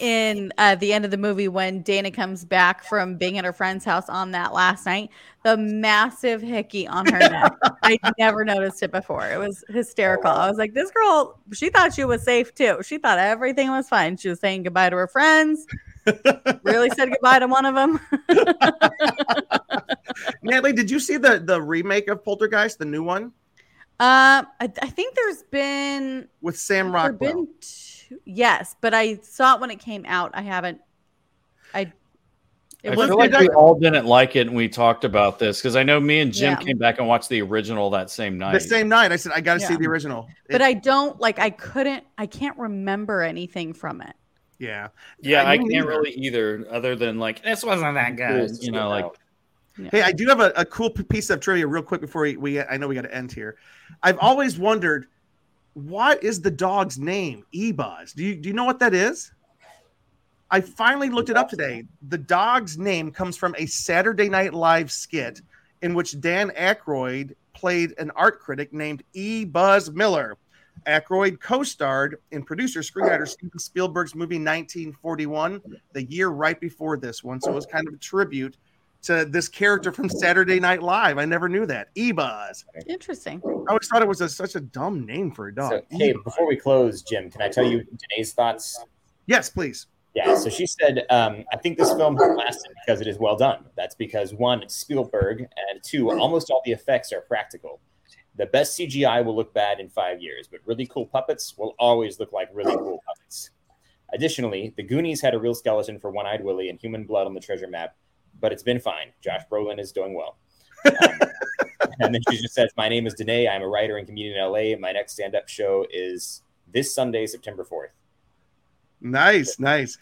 in uh, the end of the movie when Dana comes back from being at her friend's house on that last night, the massive hickey on her neck. I never noticed it before. It was hysterical. I was like, this girl, she thought she was safe too. She thought everything was fine. She was saying goodbye to her friends. really said goodbye to one of them. (laughs) Natalie, did you see the the remake of Poltergeist, the new one Um, I, I think there's been with Sam Rockwell? been two, yes, but I saw it when it came out. I haven't. I. It I was feel like we all didn't like it, and we talked about this because I know me and Jim Yeah. came back and watched the original that same night. The same night, I said I got to see the original. but It- I don't like. I couldn't. I can't remember anything from it. yeah. yeah, I I, can't either. really either, other than like this wasn't that good. You know, like Hey, I do have a, a cool piece of trivia real quick before we, we I know we got to end here. I've always wondered what is the dog's name? Ebuzz. Do you do you know what that is? I finally looked it up today. The dog's name comes from a Saturday Night Live skit in which Dan Aykroyd played an art critic named E. Buzz Miller. Aykroyd co-starred in producer screenwriter Steven Spielberg's movie 1941, the year right before this one. So it was kind of a tribute to this character from Saturday Night Live. I never knew that. E-Buzz. Interesting. I always thought it was a, such a dumb name for a dog. So, hey, before we close, Jim, can I tell you Danae's thoughts? Yes, please. Yeah, so she said, um, I think this film has lasted because it is well done. That's because one, it's Spielberg, and two, almost all the effects are practical. The best CGI will look bad in five years, but really cool puppets will always look like really cool puppets. Additionally, the Goonies had a real skeleton for One Eyed Willie and human blood on the treasure map, but it's been fine. Josh Brolin is doing well. Um, (laughs) and then she just says, My name is Danae. I'm a writer and comedian in LA. My next stand up show is this Sunday, September 4th. Nice, nice.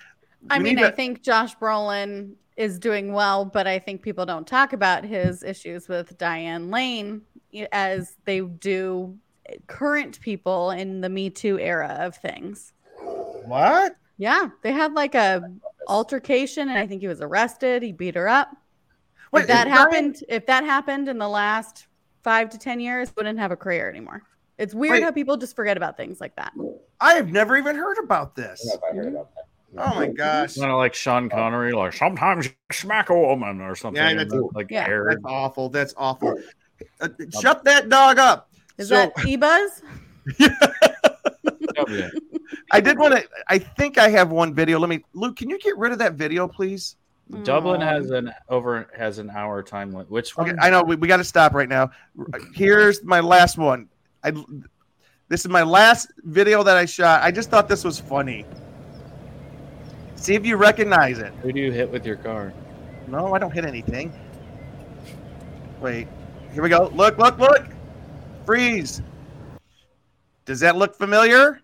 I We mean, need I think Josh Brolin is doing well, but I think people don't talk about his issues with Diane Lane as they do current people in the Me Too era of things. what? Yeah, they had like a altercation, and I think he was arrested. He beat her up. Wait, if that is Diane- happened, if that happened in the last five to ten years, wouldn't have a career anymore. It's weird Wait. how people just forget about things like that. I have never even heard about this. don't know if I heard about that. Oh my gosh. kind of like Sean Connery, like sometimes you smack a woman or something. Yeah, and that's- then, like Yeah. That's awful. That's awful. Uh, shut that dog up. Is So- that E-Buzz? (laughs) Yeah. I did want to. I think I have one video. Let me, Luke. Can you get rid of that video, please? Mm. Dublin Aw. has an over has an hour time limit. Which one? Okay, I know we, we got to stop right now. Here's my last one. I this is my last video that I shot. I just thought this was funny. See if you recognize it. Who do you hit with your car? No, I don't hit anything. Wait, here we go. Look, look, look. Freeze. Does that look familiar?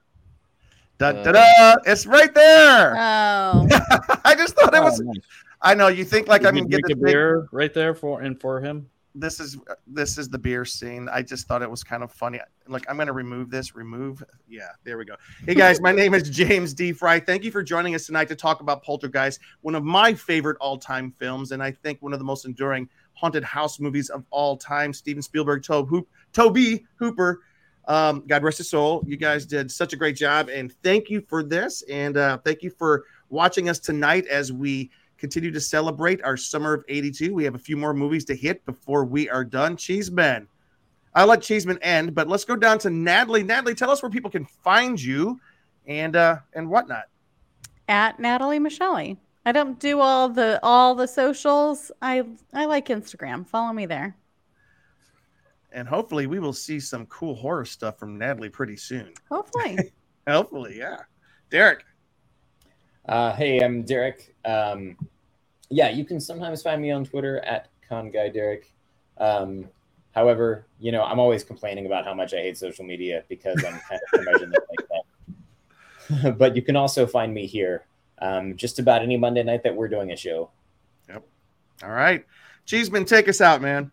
Da, da, da. It's right there. Oh, (laughs) I just thought it oh, was. Oh, nice. I know you think like Did I'm you gonna get drink this a beer right there for and for him. this is this is the beer scene. I just thought it was kind of funny. Like I'm gonna remove this. Remove. Yeah, there we go. Hey guys, my name is James D. Fry. Thank you for joining us tonight to talk about Poltergeist, one of my favorite all-time films, and I think one of the most enduring haunted house movies of all time. Steven Spielberg, Tobe Hoop, Tobe Hooper. Um, God rest his soul. You guys did such a great job, and thank you for this, and uh, thank you for watching us tonight as we continue to celebrate our summer of 82. We have a few more movies to hit before we are done. Cheeseman. I'll let Cheeseman end, but let's go down to Natalie. Natalie, tell us where people can find you and uh and whatnot. at Natalie Michelle. I don't do all the all the socials. I I like Instagram. Follow me there. And hopefully we will see some cool horror stuff from Natalie pretty soon. Hopefully. (laughs) Hopefully, yeah. Derek. Uh, hey, I'm Derek. Um, yeah, you can sometimes find me on Twitter at ConGuyDerek. Um, however, you know, I'm always complaining about how much I hate social media because I'm kind of curmudgeon like that. (laughs) but you can also find me here um, just about any Monday night that we're doing a show. Yep. All right. Cheeseman, take us out, man.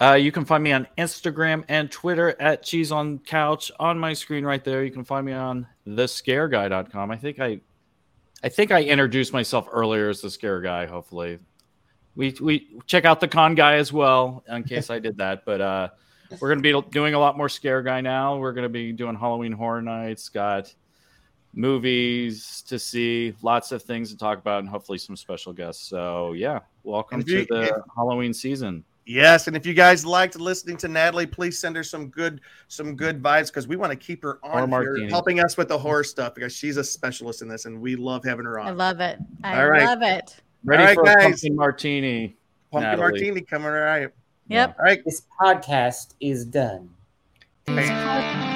Uh, you can find me on Instagram and Twitter at Cheese on Couch on my screen right there. You can find me on thescareguy.com. I think I I think I introduced myself earlier as the scare guy, hopefully. We we check out the con guy as well in case I did that, but uh we're going to be doing a lot more scare guy now. We're going to be doing Halloween horror nights, got movies to see, lots of things to talk about and hopefully some special guests. So, yeah, welcome you- to the if- Halloween season. Yes, and if you guys liked listening to Natalie, please send her some good some good vibes because we want to keep her on here helping us with the horror stuff because she's a specialist in this and we love having her on. I love it. I All right. love it. Ready right, for guys. a pumpkin martini. pumpkin Natalie. martini coming right. Yep. All right. This podcast is done. Hey.